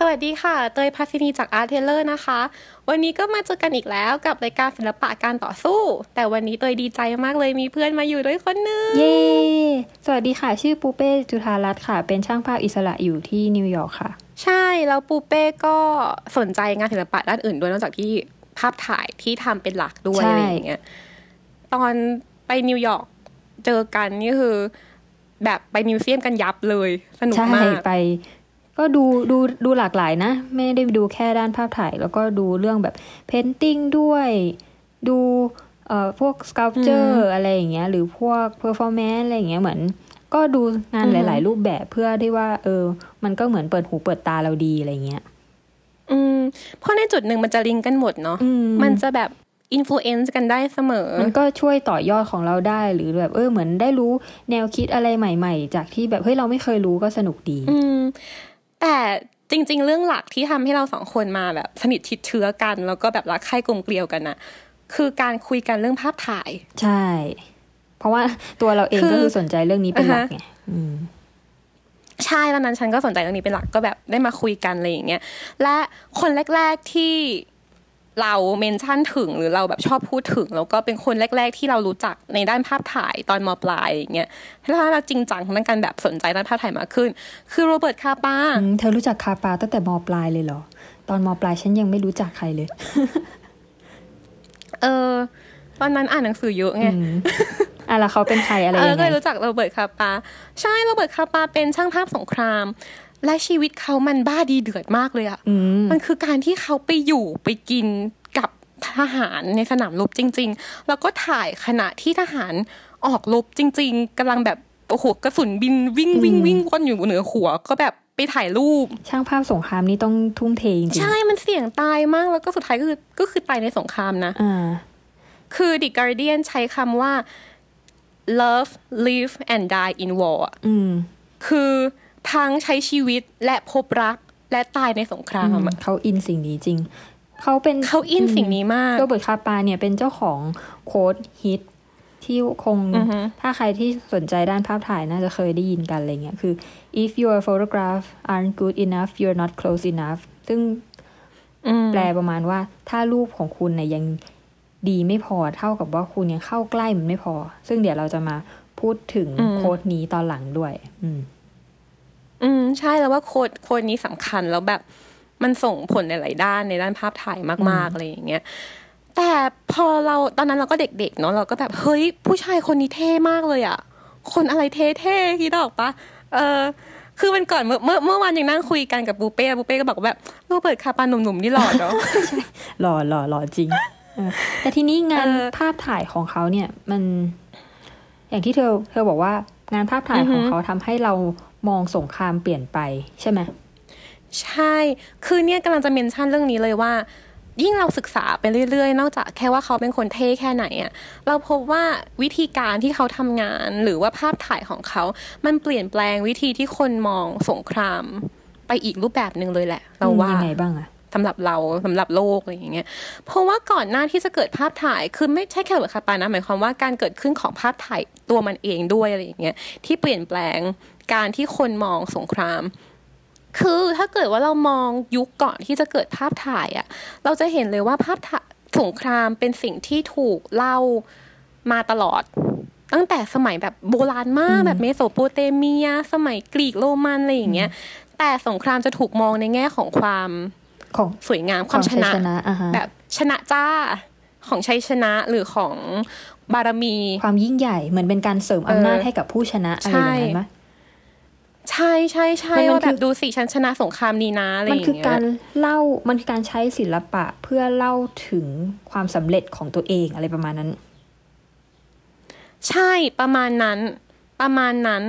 สวัสดีค่ะ เตยพาซินีจาก Art Teller นะคะ วันนี้ก็มาเจอกันอีกแล้วกับรายการศิลปะการต่อสู้ แต่วันนี้เตยดีใจมากเลยมีเพื่อนมาอยู่ด้วยคนหนึ่ง เย้ สวัสดีค่ะ ชื่อปูเป้จุธารัตน์ค่ะ เป็นช่างภาพอิสระอยู่ที่นิวยอร์กค่ะ ใช่ แล้วปูเป้ก็สนใจงานศิลปะด้านอื่นด้วยนอกจากที่ภาพถ่ายที่ทำเป็นหลักด้วยใช่อะไรอย่างเงี้ย ตอนไปนิวยอร์กเจอกันนี่คือ แบบไป museum กันยับเลย สนุกใช่มากไป ก็ดูดูดูหลากหลายนะ ไม่ได้ดูแค่ด้านภาพถ่าย แล้วก็ดูเรื่องแบบ painting ด้วย ดูเอ่อพวกส c ั l เจอร์อะไรอย่างเงี้ยหรือพวก performance อะไรอย่างเงี้ยเหมือน ก็ดูงานหลาย ๆ รูปแบบเพื่อที่ว่า เออ มันก็เหมือนเปิดหูเปิดตาเราดีอะไรเงี้ยอืมเพราะในจุดหนึ่งมันจะลิงก์กันหมดเนาะอืมมันจะแบบอิ f ฟ u เอนซ์กันได้เสมอ มันก็ช่วยต่อยอดของเราได้หรือแบบเออเหมือนได้รู้แนวคิดอะไรใหม่ ๆ จากที่แบบเฮ้ยเราไม่เคยรู้ก็สนุกดี อืม แต่จริง ๆ เรื่องหลักที่ทำให้เราสองคนมาแบบสนิทชิดเชื้อกัน แล้วก็แบบรักใคร่กลมเกลียวกันนะคือการคุยกันเรื่องภาพถ่าย ใช่ เพราะว่าตัวเราเองคือก็คือสนใจเรื่องนี้เป็นหลักอ่าฮะไงอืมใช่ตอนนั้นฉันก็สนใจเรื่องนี้เป็นหลักก็แบบได้มาคุยกันอะไรอย่างเงี้ยและคนแรก ๆที่ เราเมนชั่นถึงหรือเราแบบชอบพูดถึง แล้วก็เป็นคนแรก ๆ ที่เรารู้จักในด้านภาพถ่ายตอนมปลายอย่างเงี้ยแล้วเราจริงจังทางด้านการแบบสนใจด้านภาพถ่ายมากขึ้น คือโรเบิร์ตคาปาอืมเธอรู้จักคาปาตั้งแต่มปลายเลยเหรอ ตอนมปลายฉันยังไม่รู้จักใครเลย เออตอนนั้นอ่านหนังสือเยอะไงอืมอะแล้วเขาเป็นใครอะไรเออยังก็ไงเลยรู้จักโรเบิร์ตคาปา ใช่โรเบิร์ตคาปาเป็นช่างภาพสงคราม และชีวิตเขามันบ้าดีเดือดมากเลยอะอืมมันคือการที่เขาไปอยู่ไปกินกับ ทหารในสนามรบจริง ๆ แล้วก็ถ่ายขณะที่ทหารออกรบจริง ๆกำลังแบบโอ้โหกระสุนบินวิ่งวิ่งวิ่งวนอยู่เหนือหัว ก็แบบไปถ่ายรูป ช่างภาพสงครามนี่ต้องทุ่มเทจริงใช่มันเสี่ยงตายมากแล้วก็สุดท้ายก็คือก็คือตายในสงครามนะๆอ่าคือ The Guardian ใช้คำว่า love live and die in war อะอืมคือทั้งใช้ชีวิตและพบรักและตายในสงครามอะเขาอินสิ่งนี้จริง เขาเป็นเขาอินสิ่งนี้มากโรเบิร์ตคาปาเนี่ยเป็นเจ้าของโค้ดฮิตที่คงอือฮึถ้าใครที่สนใจด้านภาพถ่ายน่าจะเคยได้ยินกันอะไรเงี้ยคือ if your photograph aren't good enough you're not close enough ซึ่งอืมแปลประมาณว่าถ้ารูปของคุณเนี่ยยังดีไม่พอเท่ากับว่าคุณยังเข้าใกล้มันไม่พอ ซึ่งเดี๋ยวเราจะมาพูดถึงอืมโค้ดนี้ตอนหลังด้วย อืม อืม ใช่แล้วว่าโค้ดโค้ดนี้สำคัญแล้วแบบ มันส่งผลในหลายด้านในด้านภาพถ่ายมากๆอะไรอย่างเงี้ยแต่พอเราตอนนั้นเราก็เด็กๆเนาะเราก็แบบเฮ้ยผู้ชายคนนี้เท่มากเลยอะคนอะไรเท่ๆคิดออกปะเออคือมันก่อนเมื่อเมื่อเมื่อวานยังนั่งคุยกันกับบูเป้บูเป้ก็บอกว่าแบบโรเบิร์ตคาปาหนุ่มๆนี่หล่อเนาะหล่อหล่อหล่อจริงเออแต่ทีนี้งานเออภาพถ่ายของเขาเนี่ยมันอย่างที่เธอเธอบอกว่างานภาพถ่ายของเขาทำให้เรามองสงครามเปลี่ยนไปใช่ไหม ใช่ คือเนี่ยกำลังจะเมนชั่นเรื่องนี้เลยว่า ยิ่งเราศึกษาไปเรื่อยๆ นอกจากแค่ว่าเขาเป็นคนเท่แค่ไหนอะเราพบว่าวิธีการที่เขาทำงานหรือว่าภาพถ่ายของเขา มันเปลี่ยนแปลงวิธีที่คนมองสงคราม ไปอีกรูปแบบหนึ่งเลยแหละ เราว่ายังไงบ้างอะสำหรับเราสำหรับโลกอะไรอย่างเงี้ย เพราะว่าก่อนหน้าที่จะเกิดภาพถ่ายคือไม่ใช่แค่เบิร์ดคาปานะหมายความว่าการเกิดขึ้นของภาพถ่ายตัวมันเองด้วยอะไรอย่างเงี้ยที่เปลี่ยนแปลงการที่คนมองสงคราม คือถ้าเกิดว่าเรามองยุคก่อนที่จะเกิดภาพถ่ายอะเราจะเห็นเลยว่าภาพถ่ายสงครามเป็นสิ่งที่ถูกเล่ามาตลอด ตั้งแต่สมัยแบบโบราณมากแบบเมโสโปเตเมีย สมัยกรีกโรมันอะไรอย่างเงี้ยแต่สงครามจะถูกมองในแง่ของความของสวยงามความชนะของชัยชนะอ่าฮะแบบชนะจ้าของชัยชนะหรือของบารมี ความยิ่งใหญ่เหมือนเป็นการเสริมอำนาจเออให้กับผู้ชนะอะไรอย่างนั้นไหม ใช่ใช่ใช่มันมันว่าแบคืบอดูสิฉันชนะสงครามนี้นะอะไรอมันย่างคือเงี้กายรเล่ามันคือการใช้ศิลปะเพื่อเล่าถึงความสำเร็จของตัวเองอะไรประมาณนั้น ใช่ประมาณนั้น ประมาณนั้น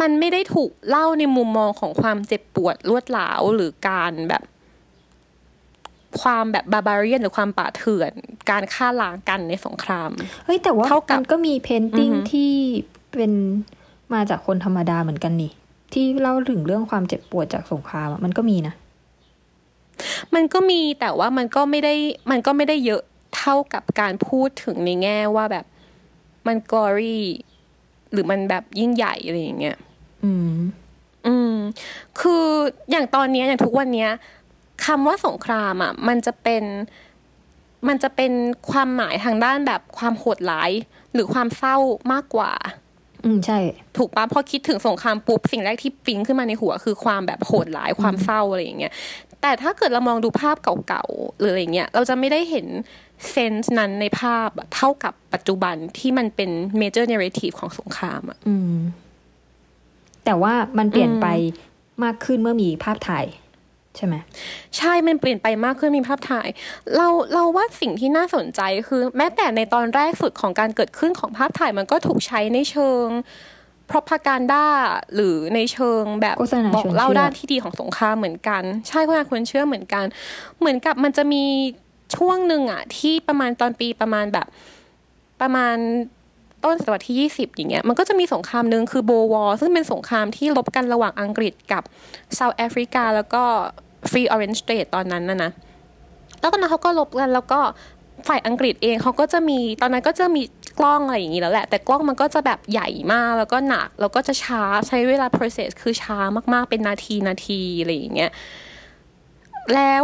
มันไม่ได้ถูกเล่าในมุมมองของความเจ็บปวดรวดร้าวหรือการแบบความแบบบาบาเรียนหรือความป่าเถื่อน การฆ่าล้างกันในสงคราม เฮ้ยแต่ว่าเท่ากับมันก็มีเพนติ้งอือฮึที่เป็น มาจากคนธรรมดาเหมือนกันนี่ ที่เล่าถึงเรื่องความเจ็บปวดจากสงครามอะมันก็มีนะ มันก็มีแต่ว่ามันก็ไม่ได้มันก็ไม่ได้เยอะเท่ากับการพูดถึงในแง่ว่าแบบมันกอรี่หรือมันแบบยิ่งใหญ่อะไรอย่างเงี้ยอืม อืม คืออย่างตอนเนี้ยอย่างทุกวันเนี้ยคำว่าสงครามอะ มันจะเป็นมันจะเป็นความหมายทางด้านแบบความโหดร้าย หรือความเศร้ามากกว่า อืมใช่ ถูกปะพอคิดถึงสงครามปุ๊บสิ่งแรกที่ปิ๊งขึ้นมาในหัว คือความแบบโหดร้ายความเศร้าอะไรอย่างเงี้ยแต่ถ้าเกิดเรามองดูภาพเก่าๆหรืออะไรเงี้ยเราจะไม่ได้เห็นเซนส์นั้นในภาพอะเท่ากับปัจจุบันที่มันเป็นเมเจอร์เนเรทีฟของสงครามอะอืมแต่ว่ามันเปลี่ยนอืมไปมากขึ้นเมื่อมีภาพถ่าย ใช่ไหมใช่มันเปลี่ยนไปมากขึ้นมีภาพถ่าย เราเราว่าสิ่งที่น่าสนใจคือ แม้แต่ในตอนแรกสุดของการเกิดขึ้นของภาพถ่ายมันก็ถูกใช้ในเชิง propaganda หรือในเชิงแบบโฆษณาบอกชวนเล่าเชื่อด้านที่ดีของสงครามเหมือนกัน ใช่โฆษณาชวนเชื่อเหมือนกัน เหมือนกับมันจะมีช่วงหนึ่งอะที่ประมาณตอนปีประมาณแบบประมาณต้นศตวรรษที่ 20 อย่างเงี้ยมันก็จะมีสงครามหนึ่งคือ Boer War ซึ่งเป็นสงครามที่รบกันระหว่างอังกฤษกับ South Africa แล้วก็ Free Orange State ตอนนั้นนะนะแล้วตอนนั้นเขาก็รบกันแล้วก็ฝ่ายอังกฤษเองเขาก็จะมีตอนนั้นก็จะมีกล้องอะไรอย่างนี้แล้วแหละ แต่กล้องมันก็จะแบบใหญ่มากแล้วก็หนัก แล้วก็จะช้าใช้เวลา process คือช้ามากๆเป็นนาทีนาทีอะไรอย่างเงี้ยแล้ว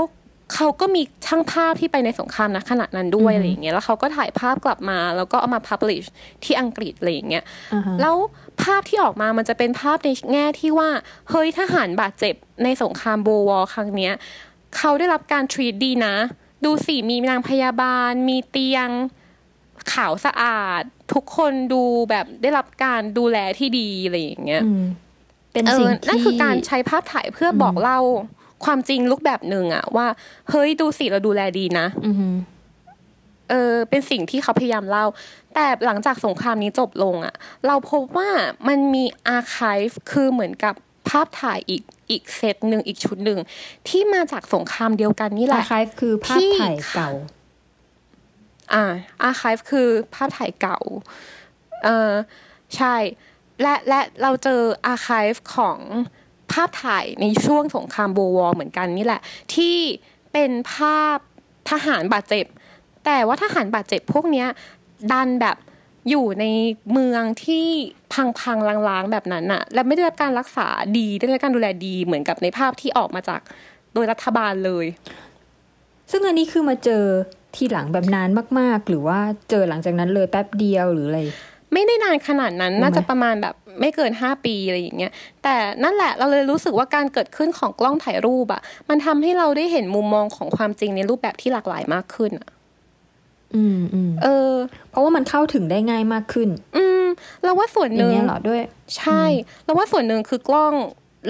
เขาก็มีช่างภาพที่ไปในสงครามนะขณะนั้นด้วยอะไรอย่างเงี้ยแล้วเขาก็ถ่ายภาพกลับมา แล้วก็เอามา publish ที่อังกฤษอะไรอย่างเงี้ยอ่าฮะแล้วภาพที่ออกมามันจะเป็นภาพในแง่ที่ว่าเฮ้ยทหารบาดเจ็บในสงครามโบวอลครั้งเนี้ยเขาได้รับการทรีตดีนะ ดูสิมีนางพยาบาล มีเตียงขาวสะอาด ทุกคนดูแบบได้รับการดูแลที่ดีอะไรอย่างเงี้ยอืมเป็นเอสิ่งอที่นั่นคือการใช้ภาพถ่ายเพื่อบอกเล่า ความจริงรูปแบบหนึ่งอะว่า เฮ้ยดูสิเราดูแลดีนะอือฮึเออเป็นสิ่งที่เขาพยายามเล่า แต่หลังจากสงครามนี้จบลงอะ่ะเราพบว่ามันมีอาร์คีฟคือเหมือนกับภาพถ่ายอีกอีกเซตหนึ่งอีกชุดหนึ่ง ที่มาจากสงครามเดียวกันนี่แหอาละร์คายคือภาพที่ถ่ายเก่า อ่าอาร์คีฟคือภาพถ่ายเก่า เออใช่ และและเราเจอ archive ของ ภาพถ่ายในช่วงสงคราม Boer War เหมือนกันนี่แหละ ที่เป็นภาพทหารบาดเจ็บ แต่ว่าทหารบาดเจ็บพวกนี้ดันแบบอยู่ในเมืองที่พังๆร้างๆแบบนั้นอะและไม่ได้รับการรักษาดีได้รับการดูแลดีเหมือนกับในภาพที่ออกมาจากโดยรัฐบาลเลย ซึ่งอันนี้คือมาเจอทีหลังแบบนานมาก ๆ หรือว่าเจอหลังจากนั้นเลยแป๊บเดียวหรืออะไร ไม่ได้นานขนาดนั้นรู้ไหมน่าจะประมาณแบบไม่เกิน 5 ปีอะไรอย่างเงี้ยแต่นั่นแหละเราเลยรู้สึกว่าการเกิดขึ้นของกล้องถ่ายรูปอะมันทำให้เราได้เห็นมุมมองของความจริงในรูปแบบที่หลากหลายมากขึ้นอะอืมอืมเออ เพราะว่ามันเข้าถึงได้ง่ายมากขึ้น อืมเราว่าส่วนอหย่างนึ่งเงี้ยเหรอด้วย ใช่เราว่าส่วนหนึ่งคือกล้อง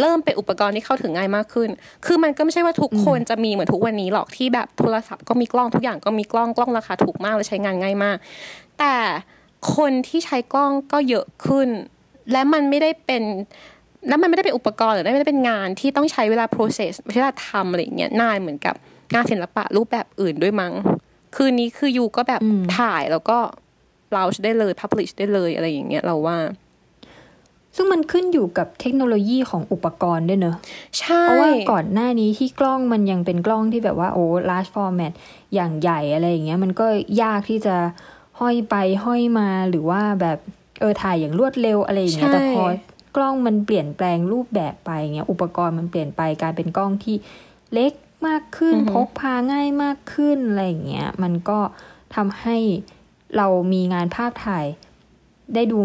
เริ่มเป็นอุปกรณ์ที่เข้าถึงง่ายมากขึ้น คือมันก็ไม่ใช่ว่าทุกคนจะมีเหมือนทุกวันนี้หรอกที่แบบโทรศัพท์ก็มีกล้องทุกอย่างก็มีกล้องกล้องราคาถูกมากและใช้งานง่ายมาก แต่ คนที่ใช้กล้องก็เยอะขึ้น และมันไม่ได้เป็นแล้วมันไม่ได้เป็นอุปกรณ์หรือไม่ได้เป็นงานที่ต้องใช้เวลา process ไม่ใช่เวลาทำอะไรอย่างเงี้ยนานเหมือนกับงานศิลปะรูปแบบอื่นด้วยมั้ง คืนนี้คือยูก็แบบอืมถ่ายแล้วก็เราได้เลย publish ได้เลยอะไรอย่างเงี้ยเราว่า ซึ่งมันขึ้นอยู่กับเทคโนโลยีของอุปกรณ์ด้วยเนอะใช่ เพราะว่าก่อนหน้านี้ที่กล้องมันยังเป็นกล้องที่แบบว่าโอ้ large format อย่างใหญ่อะไรอย่างเงี้ย มันก็ยากที่จะ ห้อยไปห้อยมาหรือว่าแบบเออถ่ายอย่างรวดเร็วอะไรอย่างเงี้ยใช่แต่พอกล้องมันเปลี่ยนแปลงรูปแบบไปเงี้ยอุปกรณ์มันเปลี่ยนไปกลายเป็นกล้องที่เล็กมากขึ้น พกพาง่ายมากขึ้นอะไรอย่างเงี้ยมันก็ทำให้เรามีงานภาพถ่ายได้ดู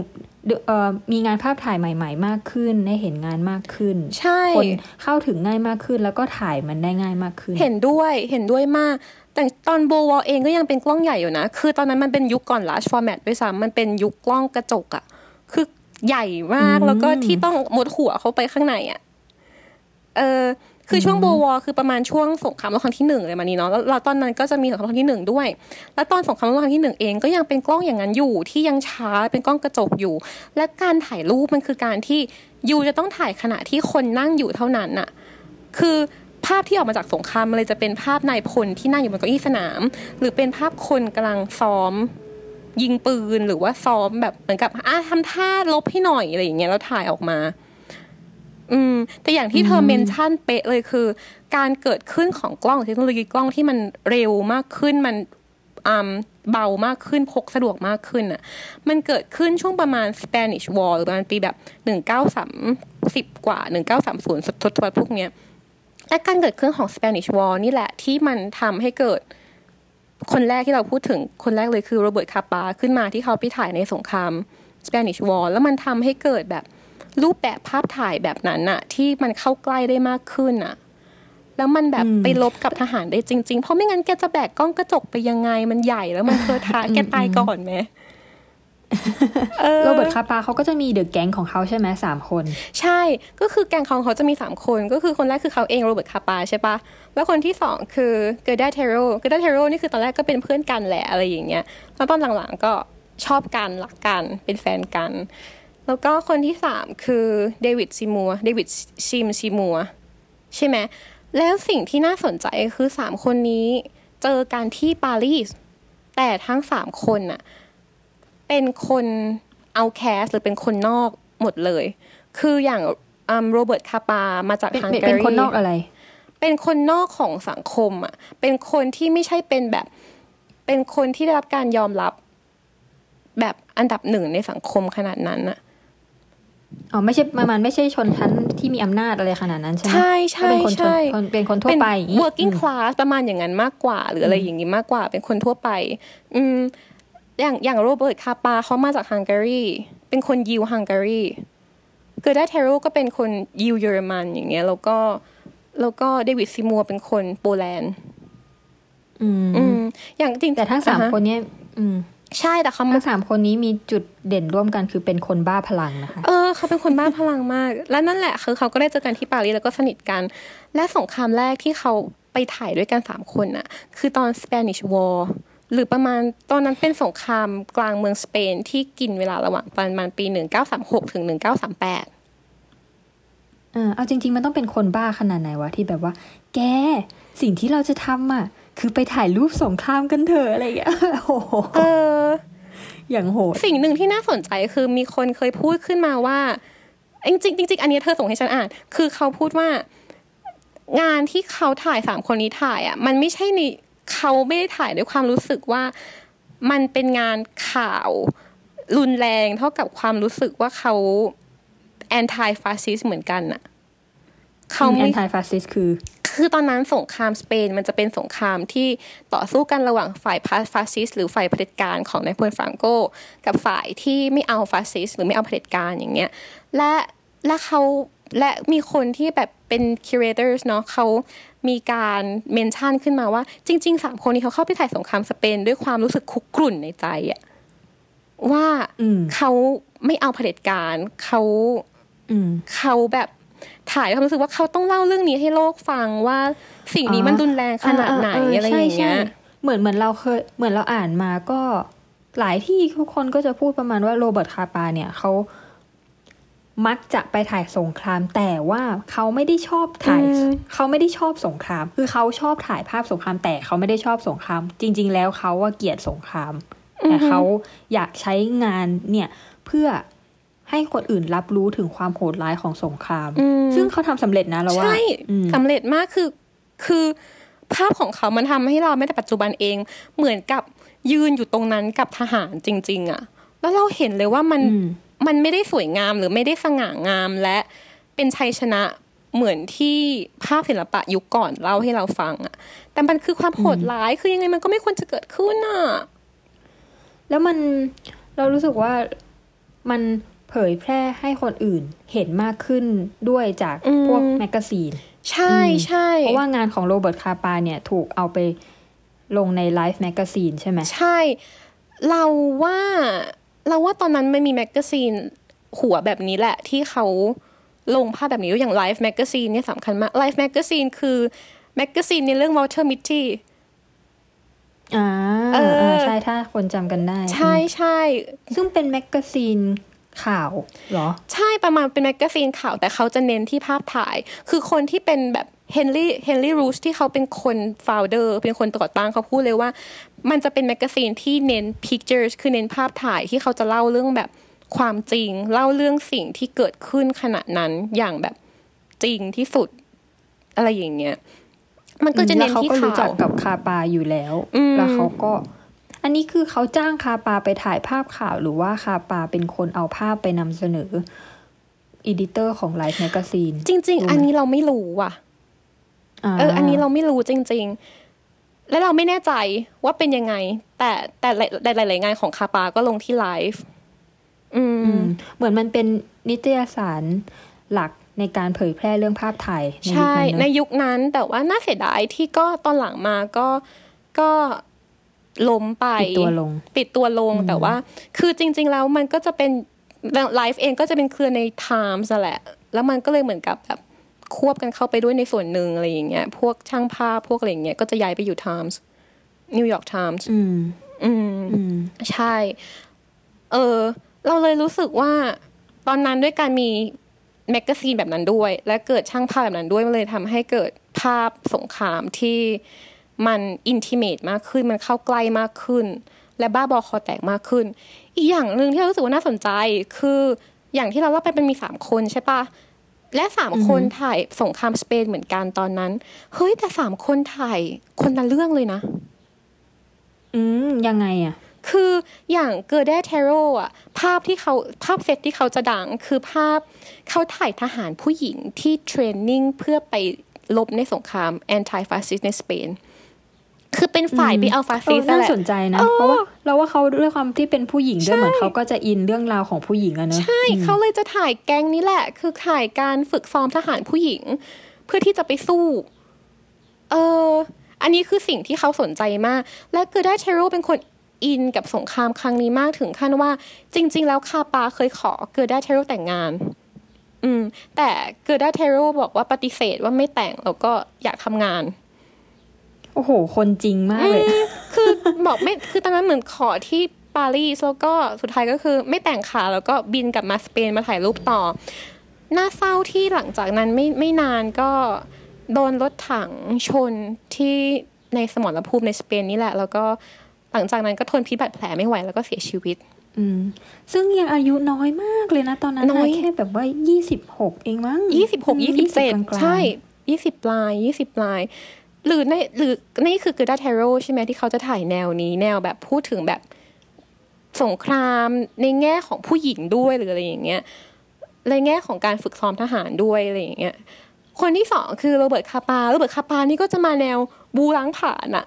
เอ่อมีงานภาพถ่ายใหม่ ๆ มากขึ้น ได้เห็นงานมากขึ้น ใช่คนเข้าถึงง่ายมากขึ้น แล้วก็ถ่ายมันได้ง่ายมากขึ้น เห็นด้วยเห็นด้วยมาก แต่ตอนโบวอลเองก็ยังเป็นกล้องใหญ่อยู่นะ คือตอนนั้นมันเป็นยุคก่อน large format ด้วยซ้ำมันเป็นยุคกล้องกระจกอะคือใหญ่มากอืมแล้วก็ที่ต้องมุดหัวเข้าไปข้างในอะเออคือช่วงโบวอลคือประมาณช่วงสงครามโลกครั้งที่หนึ่งเลยมานี้เนาะแล้วแล้วตอนนั้นก็จะมีสงครามโลกครั้งที่หนึ่งด้วย แล้วตอนสงครามโลกครั้งที่หนึ่งเองก็ยังเป็นกล้องอย่างนั้นอยู่ที่ยังช้าเป็นกล้องกระจกอยู่ และการถ่ายรูปมันคือการที่ยูจะต้องถ่ายขณะที่คนนั่งอยู่เท่านั้นน่ะคือ ภาพที่ออกมาจากสงครามมันเลยจะเป็นภาพนายพลที่นั่งอยู่บนเก้าอี้สนาม หรือเป็นภาพคนกำลังซ้อมยิงปืนหรือว่าซ้อมแบบเหมือนกับอะทำท่าลบให้หน่อยอะไรอย่างเงี้ยแล้วถ่ายออกมา อืม แต่อย่างที่เธอเมนชั่นเป๊ะเลยคือ การเกิดขึ้นของกล้องเทคโนโลยีกล้องที่มันเร็วมากขึ้นมันอืมเบามากขึ้นพกสะดวกมากขึ้นอะ มันเกิดขึ้นช่วงประมาณ Spanish War หรือประมาณปีแบบหนึ่งเก้าสามสิบกว่าหนึ่งเก้าสามศูนย์ทศวรรษพวกเนี้ย และการเกิดขึ้นของ Spanish War นี่แหละที่มันทำให้เกิดคนแรกที่เราพูดถึงคนแรกเลยคือโรเบิร์ตคาปาขึ้นมาที่เขาไปถ่ายในสงคราม Spanish War แล้วมันทำให้เกิดแบบรูปแบบภาพถ่ายแบบนั้นอะที่มันเข้าใกล้ได้มากขึ้นอะแล้วมันแบบไปรบกับทหารได้จริง ๆ เพราะไม่งั้นแกจะแบกกล้องกระจกไปยังไงมันใหญ่แล้วมันเทอะทะแกตายก่อนไหม โรเบิร์ตคาปาเขาก็จะมี the gang ของเขาใช่ไหมสามคน ใช่ก็คือแก๊งของเขาจะมีสามคน ก็คือคนแรกคือเขาเองโรเบิร์ตคาปาใช่ปะแล้วคนที่สองคือเกอร์ดาเทโรเกอร์ดาเทโรนี่คือตอนแรกก็เป็นเพื่อนกันแหละอะไรอย่างเงี้ยแล้วตอนหลังๆก็ชอบกันรักกันเป็นแฟนกัน แล้วก็คนที่สามคือเดวิดซิมัวเดวิดชิมซิมัวใช่ไหมแล้วสิ่งที่น่าสนใจคือสามคนนี้เจอกันที่ปารีสแต่ทั้งสามคนน่ะ เป็นคน outcast หรือเป็นคนนอกหมดเลย คืออย่างโรเบิร์ตคาปามาจากเป็นฮังเป็นการีเป็นคนนอกอะไร เป็นคนนอกของสังคมอะ เป็นคนที่ไม่ใช่เป็นแบบ เป็นคนที่ได้รับการยอมรับ แบบอันดับหนึ่งในสังคมขนาดนั้นอะอ๋อไม่ใช่มันมันไม่ใช่ชนชั้นที่มีอำนาจอะไรขนาดนั้นใช่ไหมใช่ใช่ก็เป็นคนชนใช่คนเป็นคนทั่วเป็นไปอย่างงี้ working class ประมาณอย่างนั้นมากกว่า หรืออะไรอย่างนี้มากกว่า เป็นคนทั่วไป อืม อย่างอย่างโรเบิร์ตคาปาเขามาจากฮังการี เป็นคนยิวฮังการี เกิร์ดาเทโรก็เป็นคนยิวเยอรมันอย่างเงี้ย แล้วก็แล้วก็เดวิดซิมัวเป็นคนโปแลนด์ อืมอืมอย่างจริงแต่ทั้งสามอะฮะคนเนี้ยอืมใช่แต่เขามาทั้งสามคนนี้มีจุดเด่นร่วมกันคือเป็นคนบ้าพลังนะคะ เออ เขาเป็นคนบ้าพลังมาก และนั่นแหละคือเขาก็ได้เจอกันที่ปารีสแล้วก็สนิทกัน และสงครามแรกที่เขาไปถ่ายด้วยกันสามคนน่ะ คือตอน Spanish War หรือประมาณตอนนั้นเป็นสงครามกลางเมืองสเปนที่กินเวลาระหว่างประมาณปี1936ถึง1938เออเอาจริง ๆ มันต้องเป็นคนบ้าขนาดไหนวะที่แบบว่า แก สิ่งที่เราจะทำอะ คือไปถ่ายรูปสงครามกันเถอะอะไรอย่างเงี้ยโอ้โหเออ อย่างโหดสิ่งหนึ่งที่น่าสนใจคือมีคนเคยพูดขึ้นมาว่าจริงๆจริงๆอันนี้เธอส่งให้ฉันอ่าน คือเขาพูดว่างานที่เขาถ่ายสามคนนี้ถ่ายอะ มันไม่ใช่ใน เขาไม่ได้ถ่ายด้วยความรู้สึกว่ามันเป็นงานข่าวรุนแรงเท่ากับความรู้สึกว่าเขา anti fascist เหมือนกันอะเขา anti fascist คือ คือตอนนั้นสงครามสเปนมันจะเป็นสงครามที่ต่อสู้กันระหว่างฝ่ายฟาสซิสต์หรือฝ่ายเผด็จการของนายพลฟรานโก กับฝ่ายที่ไม่เอาฟาสซิสต์หรือไม่เอาเผด็จการอย่างเงี้ย และและเขาและมีคนที่แบบเป็น curators เนาะเขา มีการเมนชั่นขึ้นมาว่า จริงๆสามคนนี้เขาเข้าไปถ่ายสงครามสเปนด้วยความรู้สึกคุกกรุ่นในใจอะว่าอืมเขาไม่เอาเผด็จการเขาอืมเขาแบบถ่ายด้วยความรู้สึกว่าเขาต้องเล่าเรื่องนี้ให้โลกฟังว่าสิ่งนี้มันรุนแรงขนาดไหนเอออะไรอย่างเงี้ยใช่ใช่เหมือนเหมือนเราเคยเหมือนเราอ่านมาก็หลายที่ทุกคนก็จะพูดประมาณว่าโรเบิร์ตคาปาเนี่ยเขา มักจะไปถ่ายสงคราม แต่ว่าเขาไม่ได้ชอบถ่ายอืมเขาไม่ได้ชอบสงคราม คือเขาชอบถ่ายภาพสงคราม แต่เขาไม่ได้ชอบสงคราม จริง ๆ แล้วเขาว่าเกลียดสงครามแต่เขาอยากใช้งานเนี่ยเพื่อให้คนอื่นรับรู้ถึงความโหดร้ายของสงครามอืมซึ่งเขาทำสำเร็จนะเราว่าใช่อืมสำเร็จมากคือคือภาพของเขามันทำให้เราไม่แต่ปัจจุบันเองเหมือนกับยืนอยู่ตรงนั้นกับทหารจริง ๆอะแล้วเราเห็นเลยว่ามันอื มันไม่ได้สวยงามหรือไม่ได้สง่างามและเป็นชัยชนะเหมือนที่ภาพศิลปะยุคก่อนเล่าให้เราฟังอะแต่มันคือความโหดร้ายคือยังไงมันก็ไม่ควรจะเกิดขึ้นอะแล้วมันเรารู้สึกว่ามันเผยแพร่ให้คนอื่นเห็นมากขึ้นด้วยจากพวกแมกกาซีน ใช่ใช่เพราะว่างานของโรเบิร์ตคาปาเนี่ยถูกเอาไปลงใน Life Magazine ใช่ไหม ใช่ เราว่า เราว่าตอนนั้นไม่มีแมกกาซีนหัวแบบนี้แหละที่เขาลงภาพแบบนี้อย่าง Life Magazine เนี่ยสำคัญมาก Life Magazine คือแมกกาซีนในเรื่อง Walter Mitty อ่าเอออ่าใช่ถ้าคนจำกันได้ ใช่ใช่ซึ่งเป็นแมกกาซีนข่าวเหรอ ใช่ประมาณเป็นแมกกาซีนข่าวแต่เขาจะเน้นที่ภาพถ่าย คือคนที่เป็นแบบ เฮนรี่เฮนรี่ลูซที่เขาเป็นคนfounder เป็นคนก่อตั้งเขาพูดเลยว่า มันจะเป็นแมกกาซีนที่เน้น pictures คือเน้นภาพถ่ายที่เขาจะเล่าเรื่องแบบความจริง เล่าเรื่องสิ่งที่เกิดขึ้นขณะนั้นอย่างแบบจริงที่สุดอะไรอย่างเงี้ย มันก็จะเน้นที่ข่าว แล้วเขาก็รู้จักกับคาปาอยู่แล้วอืมแล้วเขาก็ อันนี้คือเขาจ้างคาปาไปถ่ายภาพข่าว หรือว่าคาปาเป็นคนเอาภาพไปนำเสนอ editor ของ Life Magazineจริง ๆ อันนี้เราไม่รู้ว่ะ เออ อันนี้เราไม่รู้จริง ๆ และเราไม่แน่ใจว่าเป็นยังไง แต่แต่หลายหลายๆงานของคาปาก็ลงที่ไลฟ์อืมอืม เหมือนมันเป็นนิตยสารหลักในการเผยแพร่เรื่องภาพถ่ายในยุคใช่นั้นในเนอะยุคนั้นแต่ว่าน่าเสียดายที่ก็ตอนหลังมาก็ก็ล้มไป ปิดตัวลง ปิดตัวลงแต่ว่า คือจริง ๆ แล้วมันก็จะเป็นLife เองก็จะเป็นเครือใน Times นั่นแหละ แล้วมันก็เลยเหมือนกับแบบ ควบกันเข้าไปด้วยในส่วนหนึ่งอะไรอย่างเงี้ย พวกช่างภาพพวกอะไรอย่างเงี้ยก็จะย้ายไปอยู่ Times New York Times อืมอืม อืม ใช่ เออ เราเลยรู้สึกว่า ตอนนั้นด้วยการมีแมกกาซีนแบบนั้นด้วย และเกิดช่างภาพแบบนั้นด้วยมันเลยทำให้เกิดภาพสงครามที่มัน intimate มากขึ้น มันเข้าใกล้มากขึ้น และบ้าบอคอแตกมากขึ้น อีกอย่างหนึ่งที่เรารู้สึกว่าน่าสนใจคืออย่างที่เราเล่าไปมันมีสามคนใช่ปะ และสามคนถ่ายสงครามสเปนเหมือนกันตอนนั้น เฮ้ย แต่สามคนถ่ายคนละเรื่องเลยนะ อืม ยังไงอะคืออย่างเกอร์เดเทโรอะ ภาพที่เขาภาพเซตที่เขาจะดัง คือภาพเขาถ่ายทหารผู้หญิงที่เทรนนิ่งเพื่อไปลบในสงคราม anti fascist ในสเปน คือเป็นฝ่ายไม่เอาฟาสซิสต์นั่น่านแหละ เออน่าสนใจนะ เพราะว่าเราว่าเขาด้วยความที่เป็นผู้หญิงด้วยเหมือนเขาก็จะอินเรื่องราวของผู้หญิงอะเนอะใชใช่เขาเลยจะถ่ายแก๊งนี้แหละ คือถ่ายการฝึกซ้อมทหารผู้หญิง เพื่อที่จะไปสู้ เออ อันนี้คือสิ่งที่เขาสนใจมาก และเกอร์ดาเทโรเป็นคนอินกับสงครามครั้งนี้มากถึงขั้นว่า จริง ๆ แล้วคาปาเคยขอเกอร์ดาเทโรแต่งงาน อืม แต่เกอร์ดาเทโรบอกว่าปฏิเสธว่าไม่แต่งแล้วก็อยากทำงาน โอ้โห คนจริงมากเลย คือบอกไม่ คือตอนนั้นเหมือนขอที่ปารีสแล้วก็สุดท้ายก็คือไม่แต่งค่ะแล้วก็บินกลับมาสเปนมาถ่ายรูปต่อ น่าเศร้าที่หลังจากนั้นไม่ไม่นานก็โดนรถถังชนที่ในสมรภูมิในสเปนนี่แหละ แล้วก็หลังจากนั้นก็ทนพิษบาดแผลไม่ไหวแล้วก็เสียชีวิต อืม ซึ่งยังอายุน้อยมากเลยนะตอนนั้นน้อยอะแค่แบบว่ายี่สิบหกเองมั้งยี่สิบหกยี่สิบเจ็ดกลางๆใช่ยี่สิบปลายยี่สิบปลาย หรือในหรือนี่คือเกอร์ดาเทโรใช่ไหมที่เขาจะถ่ายแนวนี้แนวแบบพูดถึงแบบสงครามในแง่ของผู้หญิงด้วยหรืออะไรอย่างเงี้ยในแง่ของการฝึกซ้อมทหารด้วยอะไรอย่างเงี้ยคนที่สองคือโรเบิร์ตคาปาโรเบิร์ตคาปานี่ก็จะมาแนวบู๊ล้างผลาญอะ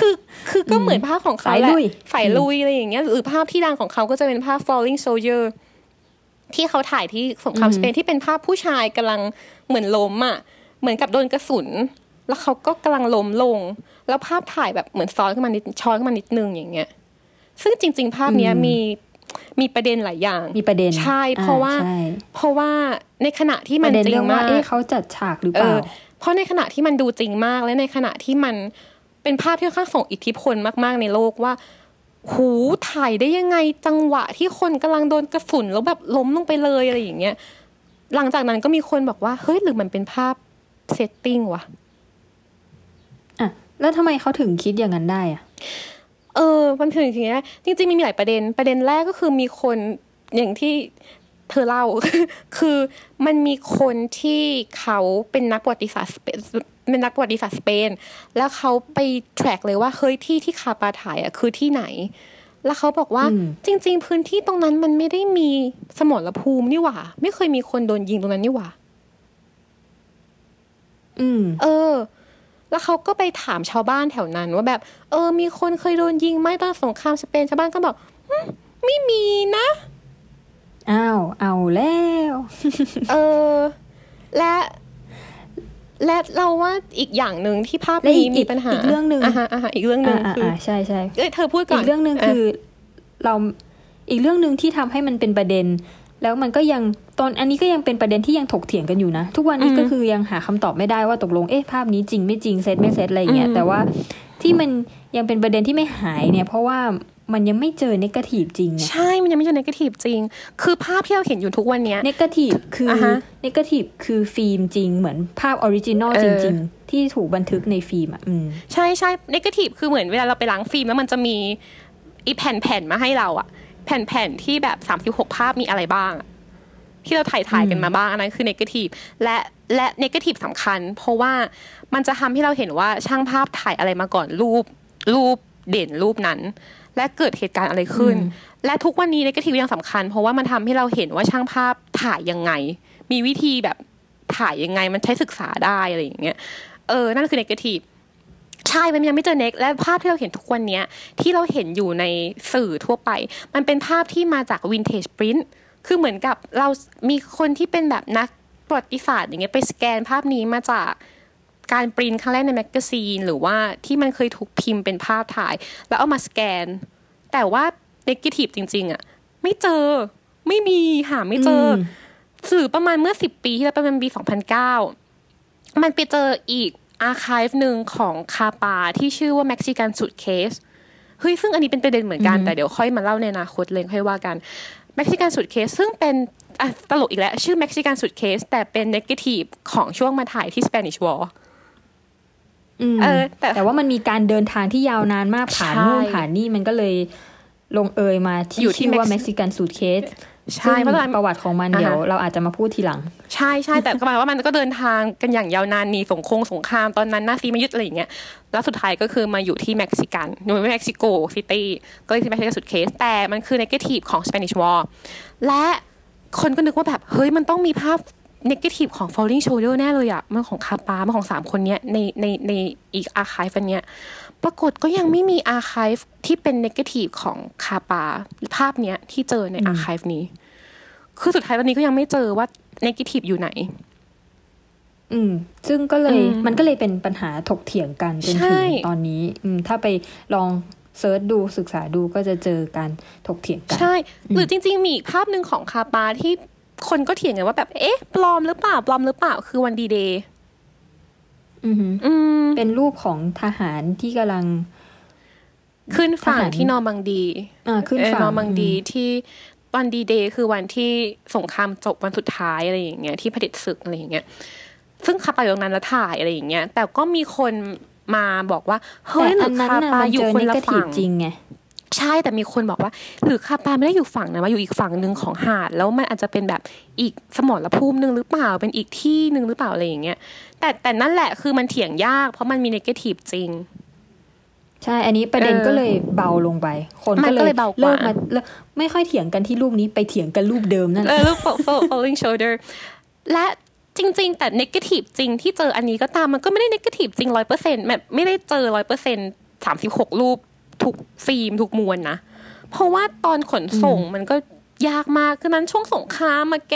คือคือก็เหมือนภาพของเขาสายแหละลุยสายลุยอะไรอย่างเงี้ยหรือภาพที่ดังของเขาก็จะเป็นภาพ falling soldier ที่เขาถ่ายที่สงครามสเปนที่เป็นภาพผู้ชายกำลังเหมือนล้มอะ เหมือนกับโดนกระสุน แล้วเขาก็กำลังล้มลง แล้วภาพถ่ายแบบเหมือนซ้อนขึ้นมานิดช้อนขึ้นมานิดนึงอย่างเงี้ย ซึ่งจริง ๆ ภาพเนี้ยมีมีประเด็นหลายอย่าง มีประเด็น ใช่ เพราะว่าอ่ใช่เพราะว่าในขณะที่ปมันระเด็นจริเรื่งองว่ามากเอ๊ะเขาจัดฉากหรือเอเปล่าอเพราะในขณะที่มันดูจริงมาก และในขณะที่มันเป็นภาพที่ค่อนข้างส่งอิทธิพลมาก ๆ ในโลกว่า หูถ่ายได้ยังไงจังหวะที่คนกำลังโดนกระสุนแล้วแบบล้มลงไปเลยอะไรอย่างเงี้ย หลังจากนั้นก็มีคนบอกว่า เฮ้ยหรือมันเป็นภาพ เซตติ้งวะอะ แล้วทำไมเขาถึงคิดอย่างนั้นได้อะ เออ มันถึงอย่างเงี้ยจริง ๆ มีหลายประเด็น ประเด็นแรกก็คือมีคนอย่างที่เธอเล่า คือมันมีคนที่เขาเป็นนักประวัติศาสตร์สเปนเป็นนักประวัติศาสตร์สเปน แล้วเขาไปแทร็กเลยว่าเฮ้ยที่ที่คาปาถ่ายอะคือที่ไหน แล้วเขาบอกว่าอืมจริง ๆ พื้นที่ตรงนั้นมันไม่ได้มีสมรภูมินี่หว่า ไม่เคยมีคนโดนยิงตรงนั้นนี่หว่าอืม เออ แล้วเขาก็ไปถามชาวบ้านแถวนั้น ว่าแบบ เออ มีคนเคยโดนยิงไหมตอนสงครามสเปนชาวบ้านก็บอกอืมไม่มีนะอ้าวเอาแล้ว เออ และและเราว่าอีกอย่างหนึ่งที่ภาพและอีนี้กมีปัญหาอีกเรื่องหนึ่งอ่าฮะอ่าฮะอีกเรื่องหนึ่งอ่าคืออ่าใช่ใช่เอ้ยเธอพูดก่อีอนกเรื่องหนึ่งคือ เราอีกเรื่องหนึ่งที่ทำให้มันเป็นประเด็น แล้วมันก็ยังตอนอันนี้ก็ยังเป็นประเด็นที่ยังถกเถียงกันอยู่นะ ทุกวันนี้ก็คือยังหาคำตอบไม่ได้ว่าตกลงเอ๊ะภาพนี้จริงไม่จริงเซตไม่เซตอะไรอย่างเงี้ยแต่ว่าที่มันยังเป็นประเด็นที่ไม่หายเนี่ย เพราะว่ามันยังไม่เจอ negative จริงไงใช่ มันยังไม่ใช่ negative จริง คือภาพที่เราเห็นอยู่ทุกวันเนี้ย negative คือออฮะ negative คือฟิล์มจริง เหมือนภาพ original เออจริง ๆ ที่ถูกบันทึกในฟิล์มอะอืมใช่ใช่ negative คือเหมือนเวลาเราไปล้างฟิล์มแล้วมันจะมีอีแผ่นแผ่นๆมาให้เราอะ แผ่นแผ่นๆที่แบบสามสิบหกภาพมีอะไรบ้างอะที่เราถ่ายถ่ายๆกันมาบ้างอันนั้นคือ negative และและเนกาทีฟสำคัญ เพราะว่ามันจะทำให้เราเห็นว่าช่างภาพถ่ายอะไรมาก่อนรูป รูปเด่นรูปนั้น และเกิดเหตุการณ์อะไรขึ้น และทุกวันนี้เนกาทีฟยังสำคัญ เพราะว่ามันทำให้เราเห็นว่าช่างภาพถ่ายยังไง มีวิธีแบบถ่ายยังไงมันใช้ศึกษาได้อะไรอย่างเงี้ยเออนั่นคือเนกาทีฟ ใช่มันยังไม่เจอเน็กและภาพที่เราเห็นทุกวันเนี้ยที่เราเห็นอยู่ในสื่อทั่วไป มันเป็นภาพที่มาจากวินเทจปรินท์คือเหมือนกับเรามีคนที่เป็นแบบนักประวัติศาสตร์อย่างเงี้ยไปสแกนภาพนี้มาจากการปรินท์ครั้งแรกใน magazine หรือว่าที่มันเคยถูกพิมพ์เป็นภาพถ่าย แล้วเอามาสแกน แต่ว่า negative จริง ๆอะไม่เจอไม่มีหาไม่เจอืมซึ่งประมาณเมื่อสิบปีที่แล้วประมาณปีสองพันเก้ามันไปเจออีก archive หนึ่งของคาปาที่ชื่อว่า Mexican Suitcase เฮ้ยซึ่งอันนี้เป็นประเด็นเหมือนกัน แต่เดี๋ยวค่อยมาเล่าในอนาคตเลยค่อยว่ากัน Mexican Suitcase ซึ่งเป็นอะตลกอีกแล้ว ชื่อ Mexican Suitcase แต่เป็น negative ของช่วงมาถ่ายที่ Spanish War อืมเออแต่แต่ว่ามันมีการเดินทางที่ยาวนานมากผ่านใช่นู่นผ่านนี่มันก็เลยลงเอยมาที่อยู่ที่ชื่อว่า Mex- เม็กซิกันสูตรเคสใช่เพราะตอนนั้นประวัติของมันอ่าฮะเดี๋ยวเราอาจจะมาพูดทีหลัง ใช่ใช่แต่ก็หมายว่ามันก็เดินทางกันอย่างยาวนานหนีสงครามสงครามตอนนั้นนาซีมายึดอะไรอย่างเงี้ยแล้วสุดท้ายก็คือมาอยู่ที่เม็กซิกันอยู่ในเม็กซิโกซิตี้ก็เลยที่ Mexican Suitcase แต่มันคือ negative ของ Spanish War และคนก็นึกว่าแบบ เฮ้ยมันต้องมีภาพ negative ของ Falling Soldier แน่เลยอะมันของคาปามันของสามคนเนี้ยในในในอีก archive อันเนี้ย ปรากฏก็ยังไม่มี archive ที่เป็น negative ของคาปาภาพเนี้ยที่เจอใน archive นี้ คือสุดท้ายตอนนี้ก็ยังไม่เจอว่า negative อยู่ไหน อืม ซึ่งก็เลยอืมมันก็เลยเป็นปัญหาถกเถียงกันจนใช่ถึงตอนนี้ อืม ถ้าไปลอง search ดูศึกษาดูก็จะเจอการถกเถียงกัน ใช่ หรือจริง ๆ มีอีกภาพหนึ่งของคาปาที่คนก็เถียงกันว่าแบบ เอ๊ะ ปลอมหรือเปล่า ปลอมหรือเปล่า คือวันดีเดย์ อือหืออืมเป็นรูปของทหารที่กำลัง ขึ้นฝั่งทหารที่นอร์มังดีอ่าขึ้นเออฝั่งนอร์มังดีที่วันดีเดย์คือวันที่สงครามจบวันสุดท้ายอะไรอย่างเงี้ยที่เผด็จศึกอะไรอย่างเงี้ย ซึ่งคาปาอยู่ตรงนั้นแล้วถ่ายอะไรอย่างเงี้ย แต่ก็มีคนมาบอกว่า เฮ้ยหแต่รือัอนนั้นคาน่ะปามันอยู่เจอคนเนละกาทีฟฝั่งจริงไง ใช่แต่มีคนบอกว่า หรือคาปาไม่ได้อยู่ฝั่งนะมาอยู่อีกฝั่งหนึ่งของหาด แล้วมันอาจจะเป็นแบบอีกสมรภูมิหนึ่งหรือเปล่าเป็นอีกที่หนึ่งหรือเปล่าอะไรอย่างเงี้ยแต่แต่นั่นแหละคือมันเถียงยากเพราะมันมีนกาทีฟจริง ใช่ อันนี้ประเด็นเออก็เลยเบาลงไป คนมัก็นก็เลเลยยเบากว่าเลิกมาเลิกไม่ค่อยเถียงกันที่รูปนี้ไปเถียงกันรูปเดิมนั่นแหเอละอรูป fall- fall- falling shoulder และจริง ๆ แต่ negative จริงที่เจออันนี้ก็ตามมันก็ไม่ได้ negative จริงร้อยเปอร์เซ็นต์แบบไม่ได้เจอร้อยเปอร์เซ็นต์สามสิบหกรูป ทุกฟิล์มทุกมวลนะ เพราะว่าตอนขนส่งมันก็ยากมากคือนั้นช่วงสงครามมาแก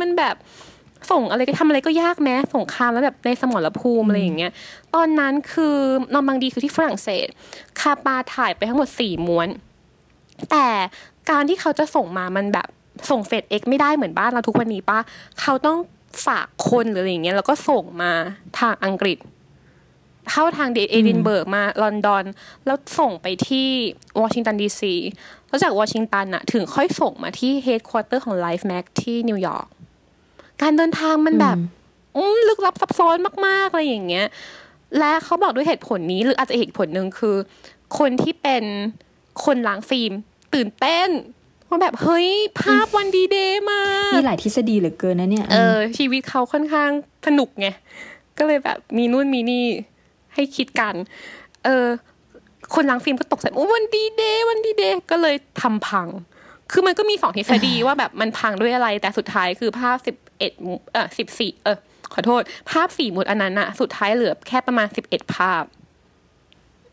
มันแบบส่งอะไรก็ทำอะไรก็ยากแม้สงครามแล้วแบบในสมรภูมิอะไรอย่างเงี้ย ตอนนั้นคือนอร์มังดีคือที่ฝรั่งเศส คาปาถ่ายไปทั้งหมดสี่ม้วน แต่การที่เขาจะส่งมามันแบบส่ง FedEx ไม่ได้เหมือนบ้านเราทุกวันนี้ปะเขาต้องฝากคนหรืออะไรอย่างเงี้ยแล้วก็ส่งมาทางอังกฤษ เข้าทางเดเอดินเบิร์กมาลอนดอน แล้วส่งไปที่วอชิงตันดีซีแล้วจากวอชิงตันอะถึงค่อยส่งมาที่เฮดค q u เตอร์ของ Life Mac ที่นิวยอร์กการเดินทางมันแบบอืมลึกลับซับซ้อนมาก ๆ อะไรอย่างเงี้ย และเขาบอกด้วยเหตุผลนี้หรืออาจจะอีกเหตุผลหนึ่งคือ คนที่เป็นคนล้างฟิล์ม ตื่นเต้นว่าแบบเฮ้ย ภาพวันดีเดย์มา มีหลายทฤษฎีเหลือเกินนะเนี่ย เออ ชีวิตเขาค่อนข้างสนุกไง ก็เลยแบบมีนู่นมีนี่ ให้คิดกัน เออคนล้างฟิล์มก็ตกใจโอ้วันดีเดย์วันดีเดย์ก็เลยทำพัง คือมันก็มีสองทฤษฎีว่าแบบมันพังด้วยอะไร แต่สุดท้ายคือภาพสิบเอ็ดเออสิบสี่เออขอโทษ ภาพสี่หมุดอันนั้นอะสุดท้ายเหลือแค่ประมาณสิบเอ็ดภาพ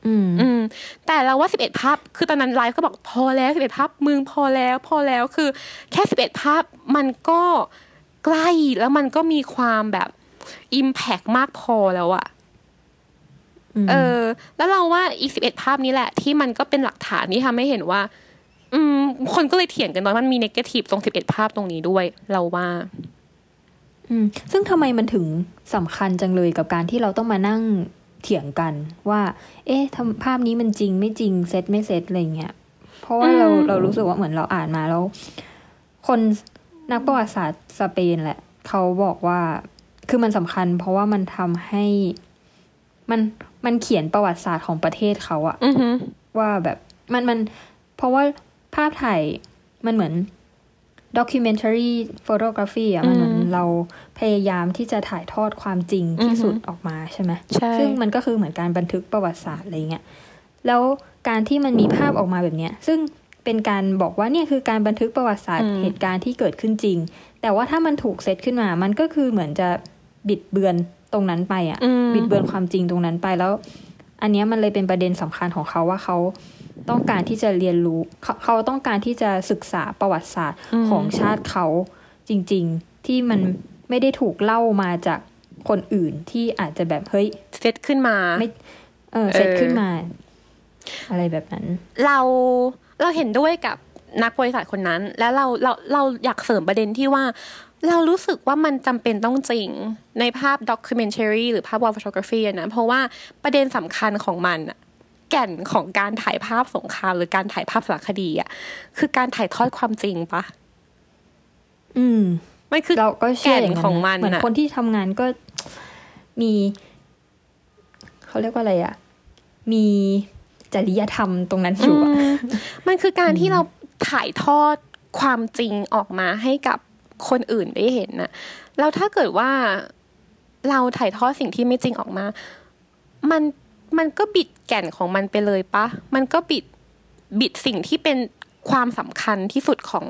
อืมอืม แต่เราว่าสิบเอ็ดภาพ คือตอนนั้นไลฟ์ก็บอกพอแล้วสิบเอ็ดภาพมึงพอแล้วพอแล้วคือ แค่สิบเอ็ดภาพมันก็ใกล้แล้วมันก็มีความแบบอิมแพกมากพอแล้วอะม เออ แล้วเราว่าอีกสิบเอ็ดภาพนี้แหละ ที่มันก็เป็นหลักฐานที่ทำให้เห็นว่า อืม คนก็เลยเถียงกันว่ามันมีนกาทีฟตรงสิบเอ็ดภาพตรงนี้ด้วย เราว่า อืม ซึ่งทำไมมันถึงสำคัญจังเลยกับการที่เราต้องมานั่งเถียงกันว่า เอ๊ะทำภาพนี้มันจริงไม่จริงเซตไม่เซตอะไรเงี้ย เพราะว่าเราอืมเรารู้สึกว่าเหมือนเราอ่านมาแล้ว คนนักประวัติศาสตร์สเปนแหละ เขาบอกว่าคือมันสำคัญ เพราะว่ามันทำให้มัน มันเขียนประวัติศาสตร์ของประเทศเขาอะอือฮึว่าแบบมันมัน เพราะว่าภาพถ่ายมันเหมือน documentary photography อะมันเหมือนเราพยายามที่จะถ่ายทอดความจริงที่สุดออกมาใช่ไหมใช่ซึ่งมันก็คือเหมือนการบันทึกประวัติศาสตร์อะไรเงี้ยแล้วการที่มันมีภาพออกมาแบบเนี้ย ซึ่งเป็นการบอกว่าเนี่ยคือการบันทึกประวัติศาสตร์เหตุการณ์ที่เกิดขึ้นจริง แต่ว่าถ้ามันถูกเซตขึ้นมา มันก็คือเหมือนจะบิดเบือน ตรงนั้นไปอะอืมบิดเบือนความจริงตรงนั้นไปแล้ว อันเนี้ยมันเลยเป็นประเด็นสำคัญของเขาว่าเขาต้องการที่จะเรียนรู้เขาเขาต้องการที่จะศึกษาประวัติศาสตร์ของชาติเขาจริง ๆ ที่มันไม่ได้ถูกเล่ามาจากคนอื่นที่อาจจะแบบเฮ้ยเซตขึ้นมาไม่เออเสร็จขึ้นมา อะไรแบบนั้น เราเราเห็นด้วยกับนักบริษัทคนนั้น แล้วเราเราเราอยากเสริมประเด็นที่ว่า เรารู้สึกว่ามันจำเป็นต้องจริงในภาพด็อกิเมน a r y หรือภาพวอลฟ o โ o กราฟีนะเพราะว่าประเด็นสำคัญของมันอะแก่นของการถ่ายภาพสงครามหรือการถ่ายภาพสารคดีอะคือการถ่ายทอดความจริงปะอืมมันคือเราก็เชื่ออย่างแก่นของมันเหมือนน่ะคนที่ทำงานก็มีเขาเรียกว่าอะไรอะมีจริยธรรมตรงนั้นอยู่อะอืมมันคือการที่เราถ่ายทอดความจริงออกมาให้กับ คนอื่นได้เห็นนะแล้วถ้าเกิดว่าเราถ่ายทอดสิ่งที่ไม่จริงออกมา มันมันก็บิดแก่นของมันไปเลยปะ มันก็บิดบิดสิ่งที่เป็นความสำคัญที่สุดของ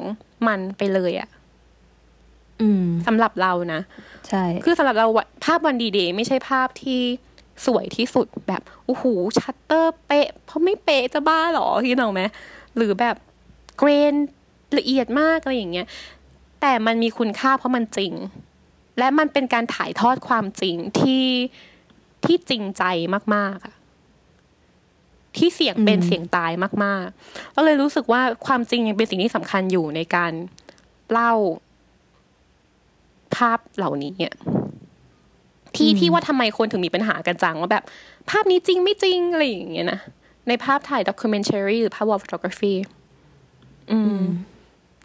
มันไปเลยอะอืมสำหรับเรานะ ใช่ คือสำหรับเราวะภาพวันดีเดย์ไม่ใช่ภาพที่สวยที่สุดแบบโอ้โหชัตเตอร์เป๊ะ เพราะไม่เป๊ะจะบ้าเหรอคิดเอาไหมหรือแบบเกรนละเอียดมากอะไรอย่างเงี้ย แต่มันมีคุณค่าเพราะมันจริง และมันเป็นการถ่ายทอดความจริงที่ที่จริงใจมากๆอะที่เสียงเป็นเสียงตายมากๆก็เลยรู้สึกว่าความจริงยังเป็นสิ่งที่สำคัญอยู่ในการเล่าภาพเหล่านี้เนี่ยที่ที่ว่าทำไมคนถึงมีปัญหากันจังว่าแบบ ภาพนี้จริงไม่จริงอะไรอย่างเงี้ยนะในภาพถ่ายด็อกิเมน a r y หรือภาพวอลฟ o โ o กราฟีอืม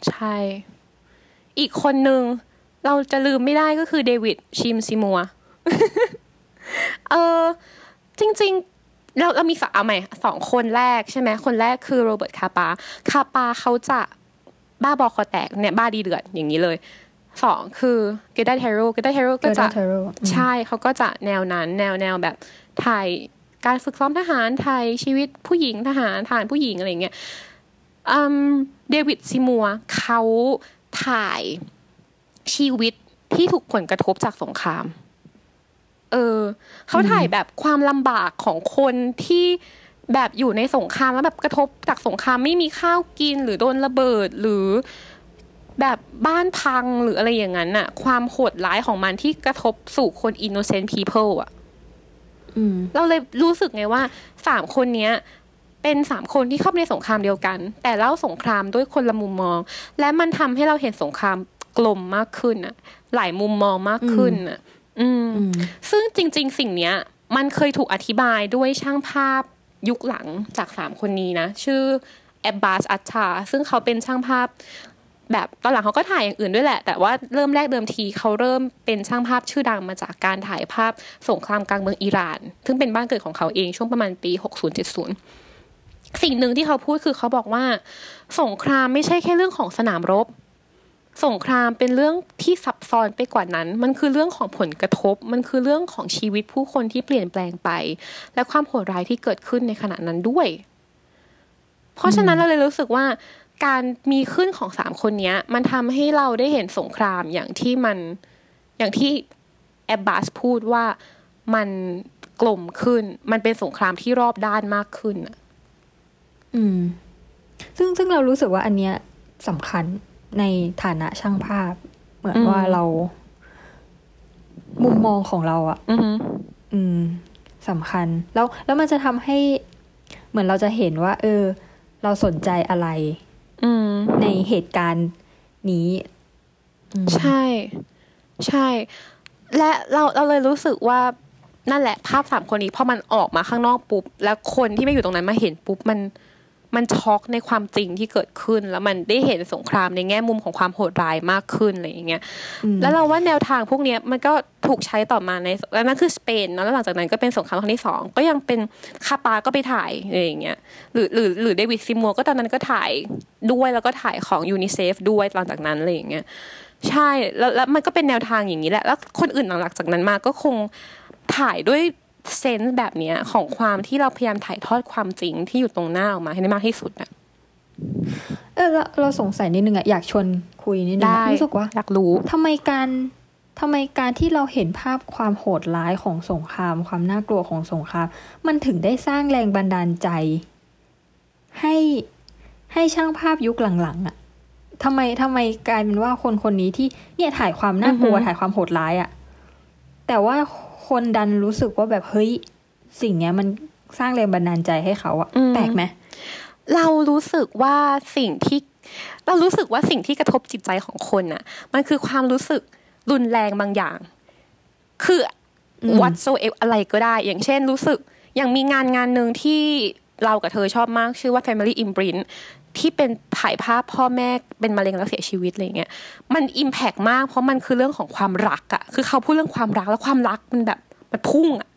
ใช่ อีกคนหนึ่งเราจะลืมไม่ได้ก็คือเดวิดชิมซีมัวร์ เออจริง ๆ เราเรามีสเอาใหม่สองคนแรกใช่ไหมคนแรกคือโรเบิร์ตคาปาคาปาเขาจะบ้าบอคอแตกเนี่ยบ้าดีเดือดอย่างนี้เลยสองคือเกด a เทโรเกด a เทโรก็จะ Gerda Taro อืมใช่เขาก็จะแนวนั้น แนวแนวแบบถ่ายการฝึกซ้อมทหารถ่ายชีวิตผู้หญิงทหารทหารผู้หญิงอะไรอย่างเงี้ยอืมเดวิดซิมัวเขา ถ่ายชีวิตที่ถูกผลกระทบจากสงคราม เออ เขาถ่ายแบบความลำบากของคนที่แบบอยู่ในสงครามแล้วแบบกระทบจากสงครามไม่มีข้าวกินหรือโดนระเบิดหรือแบบบ้านพังหรืออะไรอย่างนั้นน่ะ ความโหดร้ายของมันที่กระทบสู่คน innocent people อะอืมเราเลยรู้สึกไงว่าสามคนเนี้ย เป็นสามคนที่เข้าไปในสงครามเดียวกัน แต่เล่าสงครามด้วยคนละมุมมอง และมันทำให้เราเห็นสงครามกลมมากขึ้นอะหลายมุมมองมากขึ้นอะอืมอืมซึ่งจริง ๆ สิ่งเนี้ย มันเคยถูกอธิบายด้วยช่างภาพยุคหลังจากสามคนนี้นะ ชื่อแอบบาสอัชชา ซึ่งเขาเป็นช่างภาพแบบตอนหลังเขาก็ถ่ายอย่างอื่นด้วยแหละ แต่ว่าเริ่มแรกเดิมทีเขาเริ่มเป็นช่างภาพชื่อดังมาจากการถ่ายภาพสงครามกลางเมืองอิหร่าน ซึ่งเป็นบ้านเกิดของเขาเองช่วงประมาณปี 60-70 สิ่งหนึ่งที่เขาพูดคือเขาบอกว่า สงครามไม่ใช่แค่เรื่องของสนามรบ สงครามเป็นเรื่องที่ซับซ้อนไปกว่านั้น มันคือเรื่องของผลกระทบ มันคือเรื่องของชีวิตผู้คนที่เปลี่ยนแปลงไป และความโหดร้ายที่เกิดขึ้นในขณะนั้นด้วย เพราะฉะนั้นเราเลยรู้สึกว่าการมีขึ้นของสามคนนี้มันทำให้เราได้เห็นสงครามอย่างที่มันอย่างที่แอบบาสพูดว่ามันกลมขึ้น มันเป็นสงครามที่รอบด้านมากขึ้นน่ะ อืม ซึ่งซึ่งเรารู้สึกว่าอันเนี้ยสำคัญในฐานะช่างภาพ เหมือนอืมว่าเรา มุมมองของเราอะอือหืออืมสำคัญ แล้วแล้วมันจะทำให้เหมือนเราจะเห็นว่า เออ เราสนใจอะไรอืมในเหตุการณ์นี้อืมใช่ ใช่ และเราเราเลยรู้สึกว่านั่นแหละภาพสามคนนี้พอมันออกมาข้างนอกปุ๊บ แล้วคนที่ไม่อยู่ตรงนั้นมาเห็นปุ๊บมัน มันช็อกในความจริงที่เกิดขึ้น แล้วมันได้เห็นสงครามในแง่มุมของความโหดร้ายมากขึ้นอะไรอย่างเงี้ยแล้วเราว่าแนวทางพวกเนี้ยมันก็ถูกใช้ต่อมาในแล้วนั่นคือสเปนเนาะแล้วหลังจากนั้นก็เป็นสงครามครั้งที่สองก็ยังเป็นคาปาก็ไปถ่ายอะไรอย่างเงี้ยหรือหรือหรือเดวิดซิมัวก็ตอนนั้นก็ถ่ายด้วยแล้วก็ถ่ายของยูนิเซฟด้วยหลังจากนั้นอะไรอย่างเงี้ยใช่แล้วแล้วมันก็เป็นแนวทางอย่างนี้แหละแล้วคนอื่นหลังจากนั้นมาก็คงถ่ายด้วย เซนส์แบบเนี้ยของความที่เราพยายามถ่ายทอดความจริงที่อยู่ตรงหน้าออกมาให้ได้มากที่สุดอะเออเราเราสงสัยนิดนึงอะอยากชวนคุยนิดนึงได้อะรู้สึกว่าอยากรู้ทำไมการทำไมการที่เราเห็นภาพความโหดร้ายของสงคราม ความน่ากลัวของสงคราม มันถึงได้สร้างแรงบันดาลใจ ให้ให้ช่างภาพยุคหลังๆอะทำไมทำไมกลายเป็นว่าคนคนนี้ที่เนี่ยถ่ายความน่ากลัวอือฮึถ่ายความโหดร้ายอะแต่ว่า คนดันรู้สึกว่าแบบเฮ้ย สิ่งเนี้ยมันสร้างแรงบันดาลใจให้เขาอะแปลกไหมเรารู้สึกว่าสิ่งที่ เรารู้สึกว่าสิ่งที่กระทบจิตใจของคนน่ะ มันคือความรู้สึกรุนแรงบางอย่าง คืออืม whatsoever อะไรก็ได้ อย่างเช่นรู้สึก อย่างมีงานงานหนึ่งที่เรากับเธอชอบมากชื่อว่า Family Imprint ที่เป็นถ่ายภาพพ่อแม่เป็นมะเร็งแล้วเสียชีวิตอะไรเงี้ยมัน impact มากเพราะมันคือเรื่องของความรักอะคือเขาพูดเรื่องความรักแล้วความรักมันแบบมันพุ่งอะ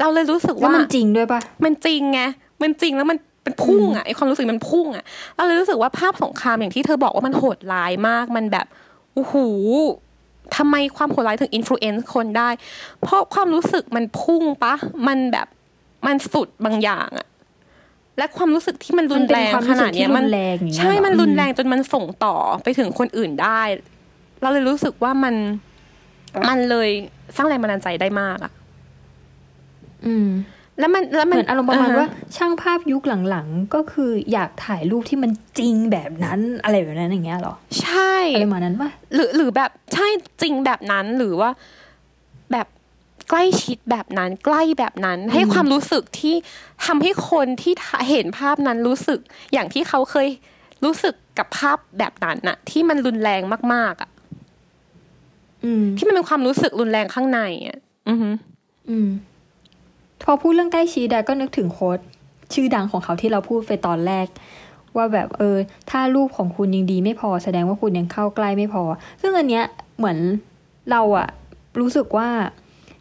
เราเลยรู้สึกแล้วว่ามันจริงด้วยปะมันจริงไงมันจริงแล้วมันเป็นพุ่งอะไอ้ความรู้สึกมันพุ่งอะเราเลยรู้สึกว่าภาพสงครามอย่างที่เธอบอกว่ามันโหดร้ายมากมันแบบโอ้โหทำไมความโหดร้ายถึงอิ f ฟ u เอนซ์คนได้ เพราะความรู้สึกมันพุ่งปะมันแบบมันสุดบางอย่างอะ และความรู้สึกที่มันรุนแรงมันขเป็นความรู้สึนากดที่เนี้ยมันรุนแรงอย่างเงี้ยใช่เหรอมันรุนอืมแรงจนมันส่งต่อไปถึงคนอื่นได้ เราเลยรู้สึกว่ามันมันเลยสร้างแรงบันดาลใจได้มากอะ อืม แล้วมันแล้วเหมันมือนอารมณ์ประมาณอ่ฮว่า ช่างภาพยุคหลังๆ ก็คืออยากถ่ายรูปที่มันจริงแบบนั้น อะไรแบบนั้นอย่างเงี้ยเหรอ ใช่อะไรประมาณนั้นปะหรือหรือแบบใช่จริงแบบนั้นหรือว่าแบบ ใกล้ชิดแบบนั้นใกล้แบบนั้น ให้ความรู้สึกที่ทำให้คนที่เห็นภาพนั้นรู้สึก อย่างที่เขาเคยรู้สึกกับภาพแบบนั้นน่ะ ที่มันรุนแรงมากๆอะอืมที่มันเป็นความรู้สึกรุนแรงข้างในอะอือฮึอืมพอพูดเรื่องใกล้ชิดอะก็นึกถึงโค้ดชื่อดังของเขาที่เราพูดไปตอนแรก ว่าแบบเออ ถ้ารูปของคุณยังดีไม่พอแสดงว่าคุณยังเข้าใกล้ไม่พอ ซึ่งอันเนี้ยเหมือนเราอะรู้สึกว่า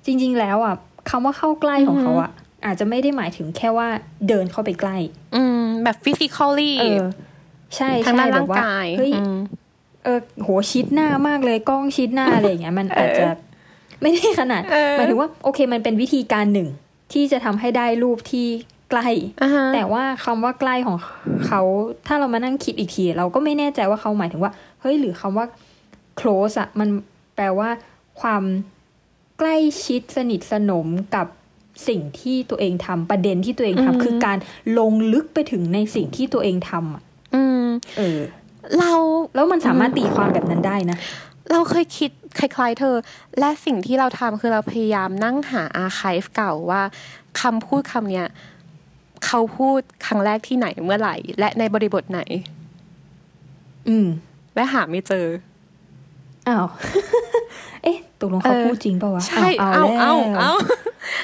จริง ๆ แล้วอะคำว่าเข้าใกล้ของเขาอะอาจจะไม่ได้หมายถึงแค่ว่าเดินเข้าไปใกล้ อืม แบบ physically เออใช่ทางใช่ด้านแบร่างบว่ากายเฮ้ยอืมเออโหชิดหน้ามากเลยกล้องชิดหน้าอะไรอย่างเงี้ย มันอาจจะไม่ได้ขนาดเออหมายถึงว่าโอเคมันเป็นวิธีการหนึ่ง ที่จะทำให้ได้รูปที่ใกล้อ่าฮะแต่ว่าคำว่าใกล้ของเขาถ้าเรามานั่งคิดอีกที เราก็ไม่แน่ใจว่าเขาหมายถึงว่า เฮ้ยหรือคำว่า close อะมันแปลว่าความ ใกล้ชิดสนิทสนมกับสิ่งที่ตัวเองทำประเด็นที่ตัวเองทำคือการลงลึกไปถึงในสิ่งที่ตัวเองทำอะอืม เออ เราแล้วมันสามารถตีความแบบนั้นได้นะ เราเคยคิดคล้ายๆ เธอ และสิ่งที่เราทำคือเราพยายามนั่งหาอาร์คีฟเก่าว่าคำพูดคำเนี้ยเขาพูดครั้งแรกที่ไหนเมื่อไหร่ และในบริบทไหน อืม และหาไม่เจออ้าว เอ๊ะตกลงเขาเออพูดจริงเปล่าวะใช่เอาเอาเอาเอา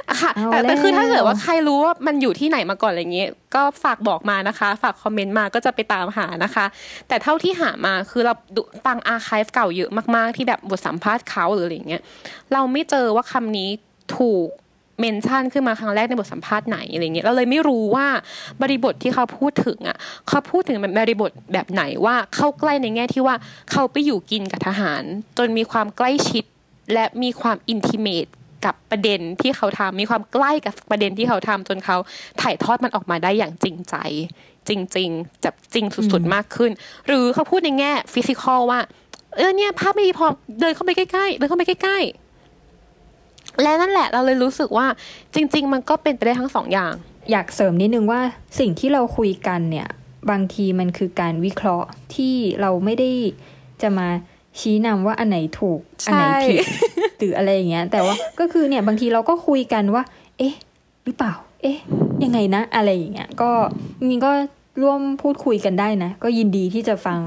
แล้วเอาค่ะเอาแต่แต่คือแล้วถ้าเกิดว่าใครรู้ว่ามันอยู่ที่ไหนมาก่อนอะไรเงี้ยก็ฝากบอกมานะคะ ฝากคอมเมนต์มาก็จะไปตามหานะคะ แต่เท่าที่หามาคือเราดูฟังอาร์คีฟเก่าเยอะมากๆ ที่แบบบทสัมภาษณ์เขาหรืออะไรเงี้ยเราไม่เจอว่าคำนี้ถูก เมนชั่นขึ้นมาครั้งแรกในบทสัมภาษณ์ไหนอะไรเงี้ยเราเลยไม่รู้ว่าบริบทที่เขาพูดถึงอะเขาพูดถึงบริบทแบบไหนว่าเข้าใกล้ในแง่ที่ว่าเขาไปอยู่กินกับทหาร จนมีความใกล้ชิด และมีความอินทิเมตกับประเด็นที่เขาทำมีความใกล้กับประเด็นที่เขาทำจนเขาถ่ายทอดมันออกมาได้อย่างจริงใจ จริงๆจะจริงสุดๆมากขึ้น หรือเขาพูดในแง่ฟิสิกอลว่าเออเนี่ยภาพไม่ดีพอเดินเข้าไปใกล้ๆเดินเข้าไปใกล้ๆ และนั่นแหละเราเลยรู้สึกว่าจริง ๆ มันก็เป็นไปได้ทั้งสองอย่าง อยากเสริมนิดนึงว่าสิ่งที่เราคุยกันเนี่ยบางทีมันคือการวิเคราะห์ที่เราไม่ได้จะมาชี้นำว่าอันไหนถูก อันไหนผิดหรืออะไรอย่างเงี้ย แต่ว่าก็คือเนี่ยบางทีเราก็คุยกันว่า เอ๊ะ หรือเปล่า เอ๊ะ ยังไงนะ อะไรอย่างเงี้ย ก็จริงๆก็ร่วมพูดคุยกันได้นะ ก็ยินดีที่จะฟัง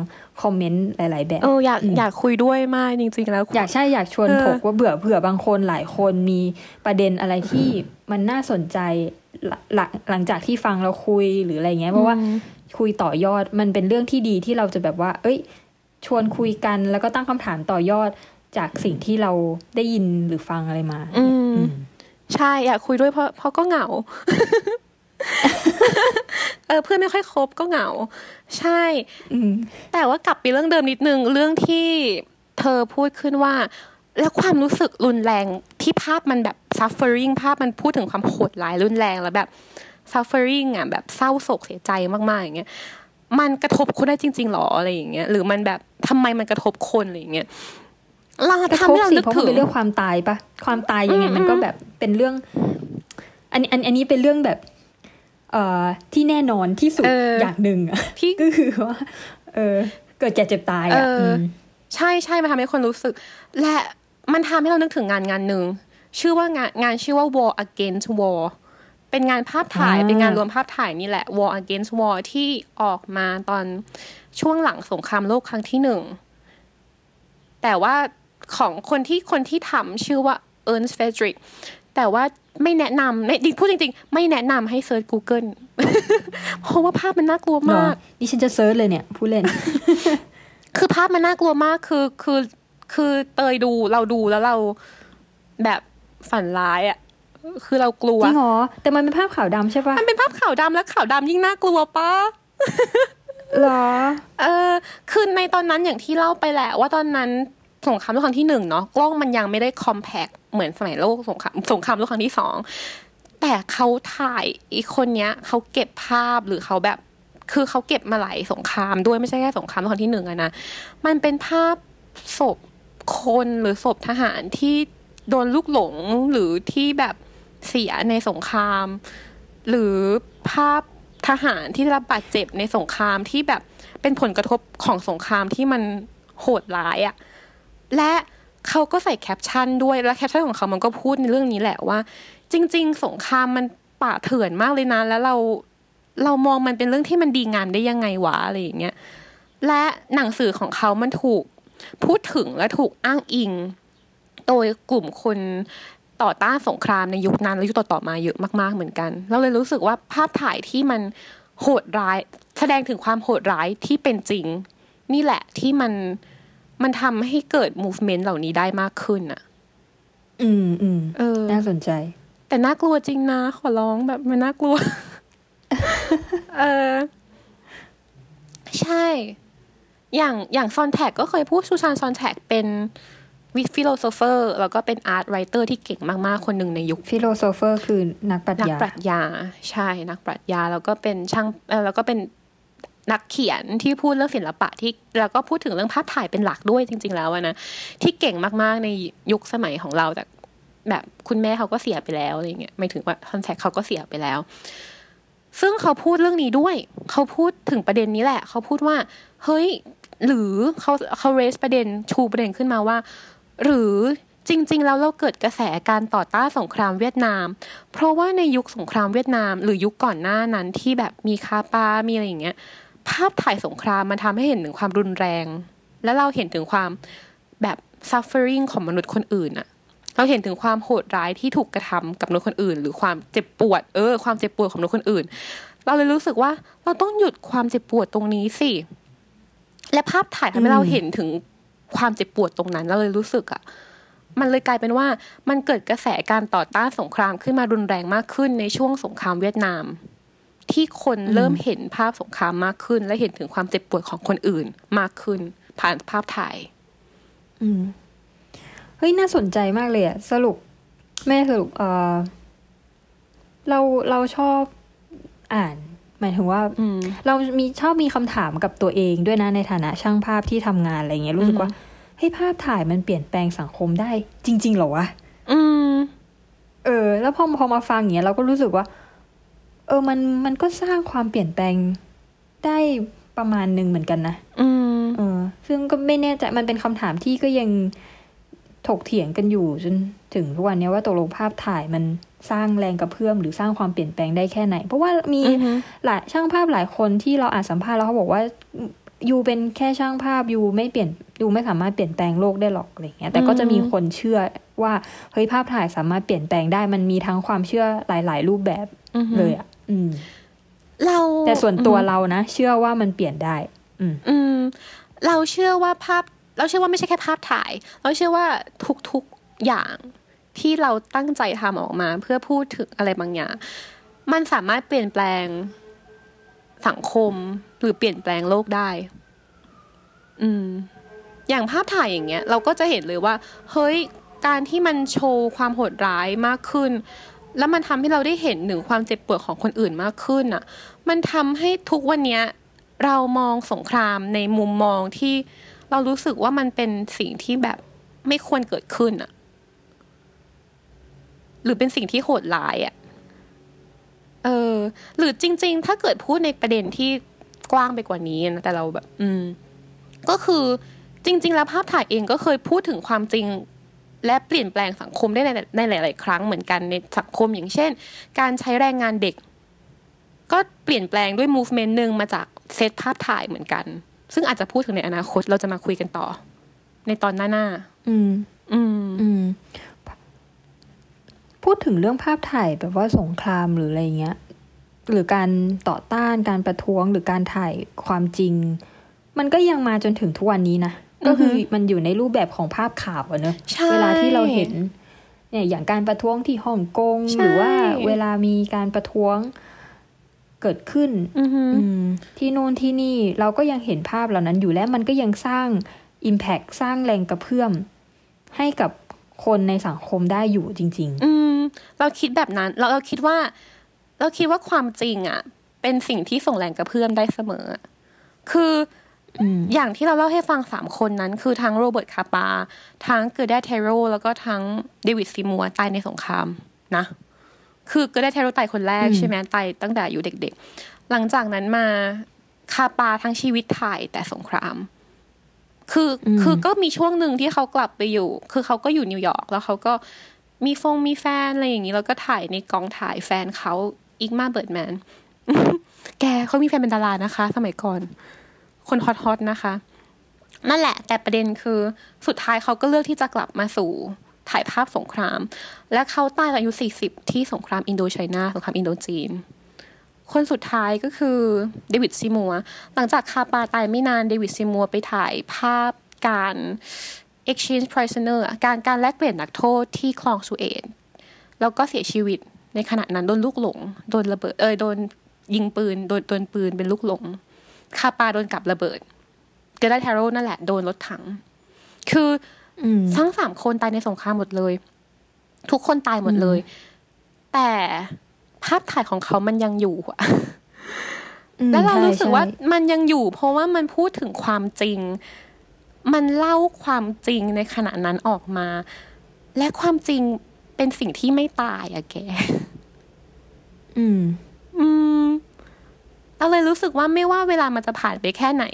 คอมเมนต์หลาย ๆ แบบเอออยากอืมอยากคุยด้วยมากจริง ๆ แล้ว อยากใช่อยากชวนเออถกว่าเบื่อเผื่อบางคนหลายคนมีประเด็นอะไรที่มันน่าสนใจหลังหลังหลังจากที่ฟังเราคุยหรืออะไรเงี้ยเพราะว่าอืมคุยต่อยอดมันเป็นเรื่องที่ดีที่เราจะแบบว่า เอ้ย ชวนคุยกันแล้วก็ตั้งคำถามต่อยอดจากสิ่งที่เราได้ยินหรือฟังอะไรมา อืมอืมใช่อยากคุยด้วยเพราะเพราะก็เหงา เออเพื่อนไม่ค่อยคบก็เหงา ใช่อืมแต่ว่ากลับไปเรื่องเดิมนิดนึง เรื่องที่เธอพูดขึ้นว่า แล้วความรู้สึกรุนแรงที่ภาพมันแบบ suffering ภาพมันพูดถึงความโหดร้ายรุนแรงแล้วแบบ suffering อะแบบเศร้าโศกเสียใจมากๆอย่างเงี้ยมันกระทบคนได้จริงๆหรออะไรอย่างเงี้ยหรือมันแบบทำไมมันกระทบคนอะไรอย่างเงี้ยเรากระทำทบให้เราสินึกเพราะถึมันงเป็นเรื่องความตายปะความตายยังไงอืมมันก็แบบเป็นเรื่อง อันนี้อันอันนี้เป็นเรื่องแบบ เอ่อที่แน่นอนที่สุดเอออย่างหนึ่งอะที่ก็คือว่าเออเกิดแก่เจ็บตายเออะออมใช่ใช่มันทำให้คนรู้สึก และมันทำให้เรานึกถึงงานงานหนึ่งชื่อว่างานงานชื่อว่า War Against War เป็นงานภาพถ่ายอ่าเป็นงานรวมภาพถ่ายนี่แหละ War Against War ที่ออกมาตอนช่วงหลังสงครามโลกครั้งที่หนึ่ง แต่ว่าของคนที่คนที่ทำชื่อว่าเอิร์นส์ฟรีดริช แต่ว่าไม่แนะนำในจริงพูดจริง ๆ ไม่แนะนำให้เซิร์ช Google เพราะว่าภาพมันน่ากลัวเหรอมากดิฉันจะ search เลยเนี่ยพูดเล่น คือภาพมันน่ากลัวมากคือคือคือเตยดูเราดูแล้วเราแบบฝันร้ายอะ่ะคือเรากลัวจริงเหรอแต่มันเป็นภาพขาวดำใช่ปะมันเป็นภาพขาวดำแล้วขาวดำยิ่งน่ากลัวปะเหรอ เออคือในตอนนั้นอย่างที่เล่าไปแหละ ว่าตอนนั้น สงครามโลกครั้งที่หนึ่งเนาะกล้องมันยังไม่ได้คอมแพกเหมือนสมัยโลกสงครามสงครามโลกครั้งที่สองแต่เขาถ่ายอีกคนเนี้ยเขาเก็บภาพหรือเขาแบบ คือเขาเก็บมาหลายสงครามด้วยไม่ใช่แค่สงครามโลกครั้งที่หนึ่งอะนะมันเป็นภาพศพคนหรือศพทหารที่โดนลูกหลงหรือที่แบบเสียในสงคราม หรือภาพทหารที่ได้รับบาดเจ็บในสงครามที่แบบเป็นผลกระทบของสงครามที่มันโหดร้ายอะ และเขาก็ใส่แคปชั่นด้วยและแคปชั่นของเขามันก็พูดในเรื่องนี้แหละว่า จริง ๆ สงครามมันป่าเถื่อนมากเลยนะแล้วเราเรามองมันเป็นเรื่องที่มันดีงามได้ยังไงวะอะไรอย่างเงี้ยและหนังสือของเขามันถูกพูดถึงและถูกอ้างอิง โดยกลุ่มคนต่อต้านสงครามในยุคนั้นและยุคต่อๆมาเยอะมากๆเหมือนกันเราเลยรู้สึกว่าภาพถ่ายที่มันโหดร้าย แสดงถึงความโหดร้ายที่เป็นจริง นี่แหละที่มัน มันทำให้เกิด movement เหล่านี้ได้มากขึ้นอะอืมอืมเออ น่าสนใจ แต่น่ากลัวจริงนะ ขอร้องแบบมันน่ากลัว เออ ใช่ อย่างอย่างซอนแท็กก็เคยพูดซูซานซอนแท็กเป็น philosopher แล้วก็เป็น art writer ที่เก่งมาก ๆ คนหนึ่งในยุค philosopher คือนักปรัชญานักปรัชญา ใช่นักปรัชญาแล้วก็เป็นช่างเอ่อแล้วก็เป็น นักเขียนที่พูดเรื่องศิลปะที่แล้วก็พูดถึงเรื่องภาพถ่ายเป็นหลักด้วยจริง ๆ แล้วนะที่เก่งมากๆในยุคสมัยของเราแต่แบบคุณแม่เขาก็เสียไปแล้วอะไรเงี้ยไม่ถึงว่าซอนแท็กเขาก็เสียไปแล้ว ซึ่งเขาพูดเรื่องนี้ด้วย เขาพูดถึงประเด็นนี้แหละ เขาพูดว่า เฮ้ย หรือเขาเขาเรสประเด็นชูประเด็นขึ้นมาว่า หรือจริง ๆ แล้วเราเกิดกระแสการต่อต้านสงครามเวียดนาม เพราะว่าในยุคสงครามเวียดนาม หรือยุคก่อนหน้านั้นที่แบบมีคาปา มีอะไรอย่างเงี้ย ภาพถ่ายสงครามมันทำให้เห็นถึงความรุนแรง และเราเห็นถึงความแบบ suffering ของมนุษย์คนอื่นอะเราเห็นถึงความโหดร้ายที่ถูกกระทำกับมนุษย์คนอื่น หรือความเจ็บปวด เออ ความเจ็บปวดของมนุษย์คนอื่น เราเลยรู้สึกว่าเราต้องหยุดความเจ็บปวดตรงนี้สิ และภาพถ่ายทำให้เราเห็นถึงความเจ็บปวดตรงนั้น เราเลยรู้สึกอะมันเลยกลายเป็นว่ามันเกิดกระแสการต่อต้านสงครามขึ้นมารุนแรงมากขึ้นในช่วงสงครามเวียดนาม ที่คนเริ่มเห็นภาพสงครามมากขึ้น และเห็นถึงความเจ็บปวดของคนอื่นมากขึ้น ผ่านภาพถ่าย อืมเฮ้ยน่าสนใจมากเลยอะสรุป แม่สรุปเออเราเราชอบอ่าน หมายถึงว่าอืมเรามีชอบมีคำถามกับตัวเองด้วยนะในฐานะช่างภาพที่ทำงานอะไรเงี้ยรู้สึกว่าเฮ้ยภาพถ่ายมันเปลี่ยนแปลงสังคมได้ จริง ๆ เหรอวะอืม เออ แล้วพอพอมาฟังอย่างเงี้ยเราก็รู้สึกว่า เออมันมันก็สร้างความเปลี่ยนแปลงได้ประมาณหนึ่งเหมือนกันนะอืมเออ ซึ่งก็ไม่แน่ใจมันเป็นคำถามที่ก็ยังถกเถียงกันอยู่จนถึงทุกวันเนี้ยว่าตกลงภาพถ่ายมันสร้างแรงกระเพื่อมหรือสร้างความเปลี่ยนแปลงได้แค่ไหน เพราะว่ามีอือฮึหลายช่างภาพหลายคนที่เราอ่านสัมภาษณ์แล้วเขาบอกว่ายูเป็นแค่ช่างภาพยูไม่เปลี่ยนยูไม่สามารถเปลี่ยนแปลงโลกได้หรอกอะไรเงี้ยแต่ก็จะมีคนเชื่อว่าเฮ้ยภาพถ่ายสามารถเปลี่ยนแปลงได้มันมีทั้งความเชื่อหลาย ๆ รูปแบบอือฮึเลยอะอืม เราแต่ส่วนตัวเรานะ เชื่อว่ามันเปลี่ยนได้อืมอืมเราเชื่อว่าภาพ เราเชื่อว่าไม่ใช่แค่ภาพถ่าย เราเชื่อว่าทุกๆอย่างที่เราตั้งใจทำออกมา เพื่อพูดถึงอะไรบางอย่าง มันสามารถเปลี่ยนแปลงสังคมหรือเปลี่ยนแปลงโลกได้ อืม อย่างภาพถ่ายอย่างเงี้ย เราก็จะเห็นเลยว่า เฮ้ย การที่มันโชว์ความโหดร้ายมากขึ้น แล้วมันทำให้เราได้เห็นถึงความเจ็บปวดของคนอื่นมากขึ้นอะ มันทำให้ทุกวันเนี้ยเรามองสงครามในมุมมองที่เรารู้สึกว่ามันเป็นสิ่งที่แบบไม่ควรเกิดขึ้นอะหรือเป็นสิ่งที่โหดร้ายอะ เออ หรือจริง ๆ ถ้าเกิดพูดในประเด็นที่กว้างไปกว่านี้นะแต่เราแบบ อืม ก็คือจริง ๆ แล้วภาพถ่ายเองก็เคยพูดถึงความจริง และเปลี่ยนแปลงสังคมได้ในในหลาย ๆ ครั้งเหมือนกันในสังคมอย่างเช่น การใช้แรงงานเด็ก ก็เปลี่ยนแปลงด้วย movement หนึ่งมาจากเซตภาพถ่ายเหมือนกัน ซึ่งอาจจะพูดถึงในอนาคตเราจะมาคุยกันต่อ ในตอนหน้าหน้าอืมๆอืม อืม พูดถึงเรื่องภาพถ่ายแบบว่าสงครามหรืออะไรเงี้ย หรือการต่อต้านการประท้วงหรือการถ่ายความจริง มันก็ยังมาจนถึงทุกวันนี้นะ ก็คือมันอยู่ในรูปแบบของภาพข่าวอะเนอะใช่เวลาที่เราเห็นเนี่ยอย่างการประท้วงที่ฮ่องกงใช่หรือว่าเวลามีการประท้วงเกิดขึ้นอือหืออืมที่นู่นที่นี่เราก็ยังเห็นภาพเหล่านั้นอยู่และมันก็ยังสร้าง Impact สร้างแรงกระเพื่อม ให้กับคนในสังคมได้อยู่จริงอืม เราคิดแบบนั้น เราเราคิดว่า เราคิดว่าความจริงอะ เป็นสิ่งที่ส่งแรงกระเพื่อมได้เสมอ คือๆ อืมอย่างที่เราเล่าให้ฟังสามคนนั้น คือทั้งโรเบิร์ตคาปา ทั้งเกอร์เดเทโรแล้วก็ทั้งเดวิดซีมัวร์ตายในสงครามนะ คือเกอร์เดเทโรตายคนแรกอืมใช่ไหมตายตั้งแต่อายู่เด็ก ๆ หลังจากนั้นมาคาปาทั้งชีวิตถ่ายแต่สงคราม คืออคือก็มีช่วงหนึ่งที่เขากลับไปอยู่ คือเขาก็อยู่นิวยอร์กแล้วเขาก็มีฟงมีแฟนอะไรอย่างนี้แล้วก็ถ่ายในกองถ่ายแฟนเขาอีกมาเบิร์ดแมนแกเขามีแฟนเป็นดารานะคะ สมัยก่อน คนฮอตๆนะคะ นั่นแหละแต่ประเด็นคือสุดท้ายเขาก็เลือกที่จะกลับมาสู่ถ่ายภาพสงคราม และเขาตายอายุ 40 ที่สงครามอินโดไชนาสงครามอินโดจีน คนสุดท้ายก็คือเดวิดซิมัว หลังจากคาปาตายไม่นานเดวิดซิมัวไปถ่ายภาพการ exchange prisoner การการแลกเปลี่ยนนักโทษที่คลองสุเอตแล้วก็เสียชีวิตในขณะนั้นโดนลูกหลง โดนระเบิดเอยโดนยิงปืน โดนโดนปืนเป็นลูกหลง คาปาโดนกับระเบิดเกเรตเทโรนั่นแหละโดนรถถัง คืออืมทั้งสามคนตายในสงครามหมดเลย ทุกคนตายหมดเลย แต่ภาพถ่ายของเขามันยังอยู่อะอืมแล้วเราใช่รู้สึกว่าใช่มันยังอยู่ เพราะว่ามันพูดถึงความจริง มันเล่าความจริงในขณะนั้นออกมา และความจริงเป็นสิ่งที่ไม่ตายอะแก อืม อืม เราเลยรู้สึกว่าไม่ว่าเวลามันจะผ่านไปแค่ไหน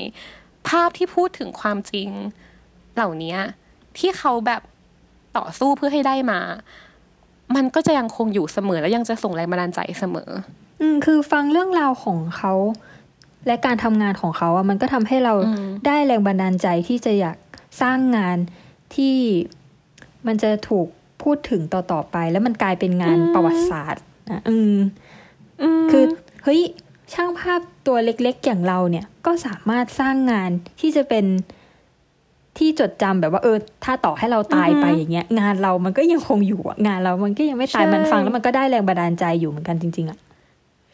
ภาพที่พูดถึงความจริง เหล่านี้ที่เขาแบบต่อสู้เพื่อให้ได้มา มันก็จะยังคงอยู่เสมอและยังจะส่งแรงบันดาลใจเสมอ อืมคือฟังเรื่องราวของเขาและการทำงานของเขาอะมันก็ทำให้เราอืมได้แรงบันดาลใจที่จะอยากสร้างงานที่มันจะถูกพูดถึงต่อๆไป แล้วมันกลายเป็นงานประวัติศาสตร์นะอืมอืมคือเฮ้ย ช่างภาพตัวเล็กๆอย่างเราเนี่ยก็สามารถสร้างงานที่จะเป็นที่จดจำแบบว่าเออ ถ้าต่อให้เราตายไปอย่างเงี้ย งานเรามันก็ยังคงอยู่อะงานเรามันก็ยังไม่ตายใช่มันฟังแล้วมันก็ได้แรงบันดาลใจอยู่เหมือนกันจริง ๆอะ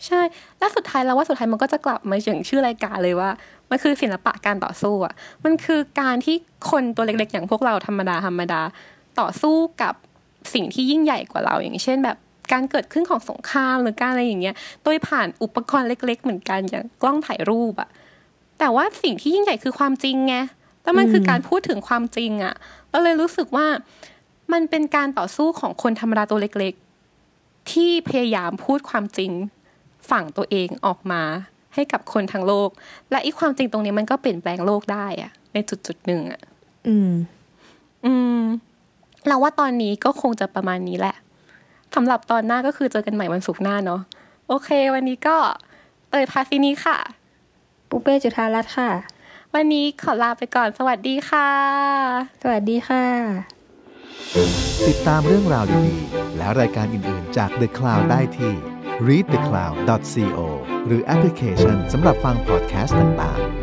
ใช่ แล้วสุดท้ายแล้วว่าสุดท้ายมันก็จะกลับมาอย่างชื่อรายการเลยว่า มันคือศิลปะการต่อสู้อะ มันคือการที่คนตัวเล็กๆ อย่างพวกเราธรรมดาธรรมดาต่อสู้กับสิ่งที่ยิ่งใหญ่กว่าเราอย่างเช่นแบบ การเกิดขึ้นของสงครามหรือการอะไรอย่างเงี้ย โดยผ่านอุปกรณ์เล็ก ๆ เหมือนกันอย่างกล้องถ่ายรูปอะแต่ว่าสิ่งที่ยิ่งใหญ่คือความจริงไงแล้วมันคือการพูดถึงความจริงอะเราเลยรู้สึกว่ามันเป็นการต่อสู้ของคนธรรมดาตัวเล็ก ๆ ที่พยายามพูดความจริงฝั่งตัวเองออกมาให้กับคนทั้งโลก และอีกความจริงตรงนี้มันก็เปลี่ยนแปลงโลกได้อะในจุดจุดๆหนึ่งอะอืม อืม เราว่าตอนนี้ก็คงจะประมาณนี้แหละ สำหรับตอนหน้าก็คือเจอกันใหม่วันศุกร์หน้าเนาะโอเค วันนี้ก็เตยพาซินีค่ะ ปุเป้จุธารัตน์ค่ะ วันนี้ขอลาไปก่อนสวัสดีค่ะ สวัสดีค่ะ ติดตามเรื่องราวดีๆ และรายการอื่นๆจาก The Cloud ได้ที่ readthecloud.co หรือแอปพลิเคชันสำหรับฟังพอดแคสต์ต่างๆ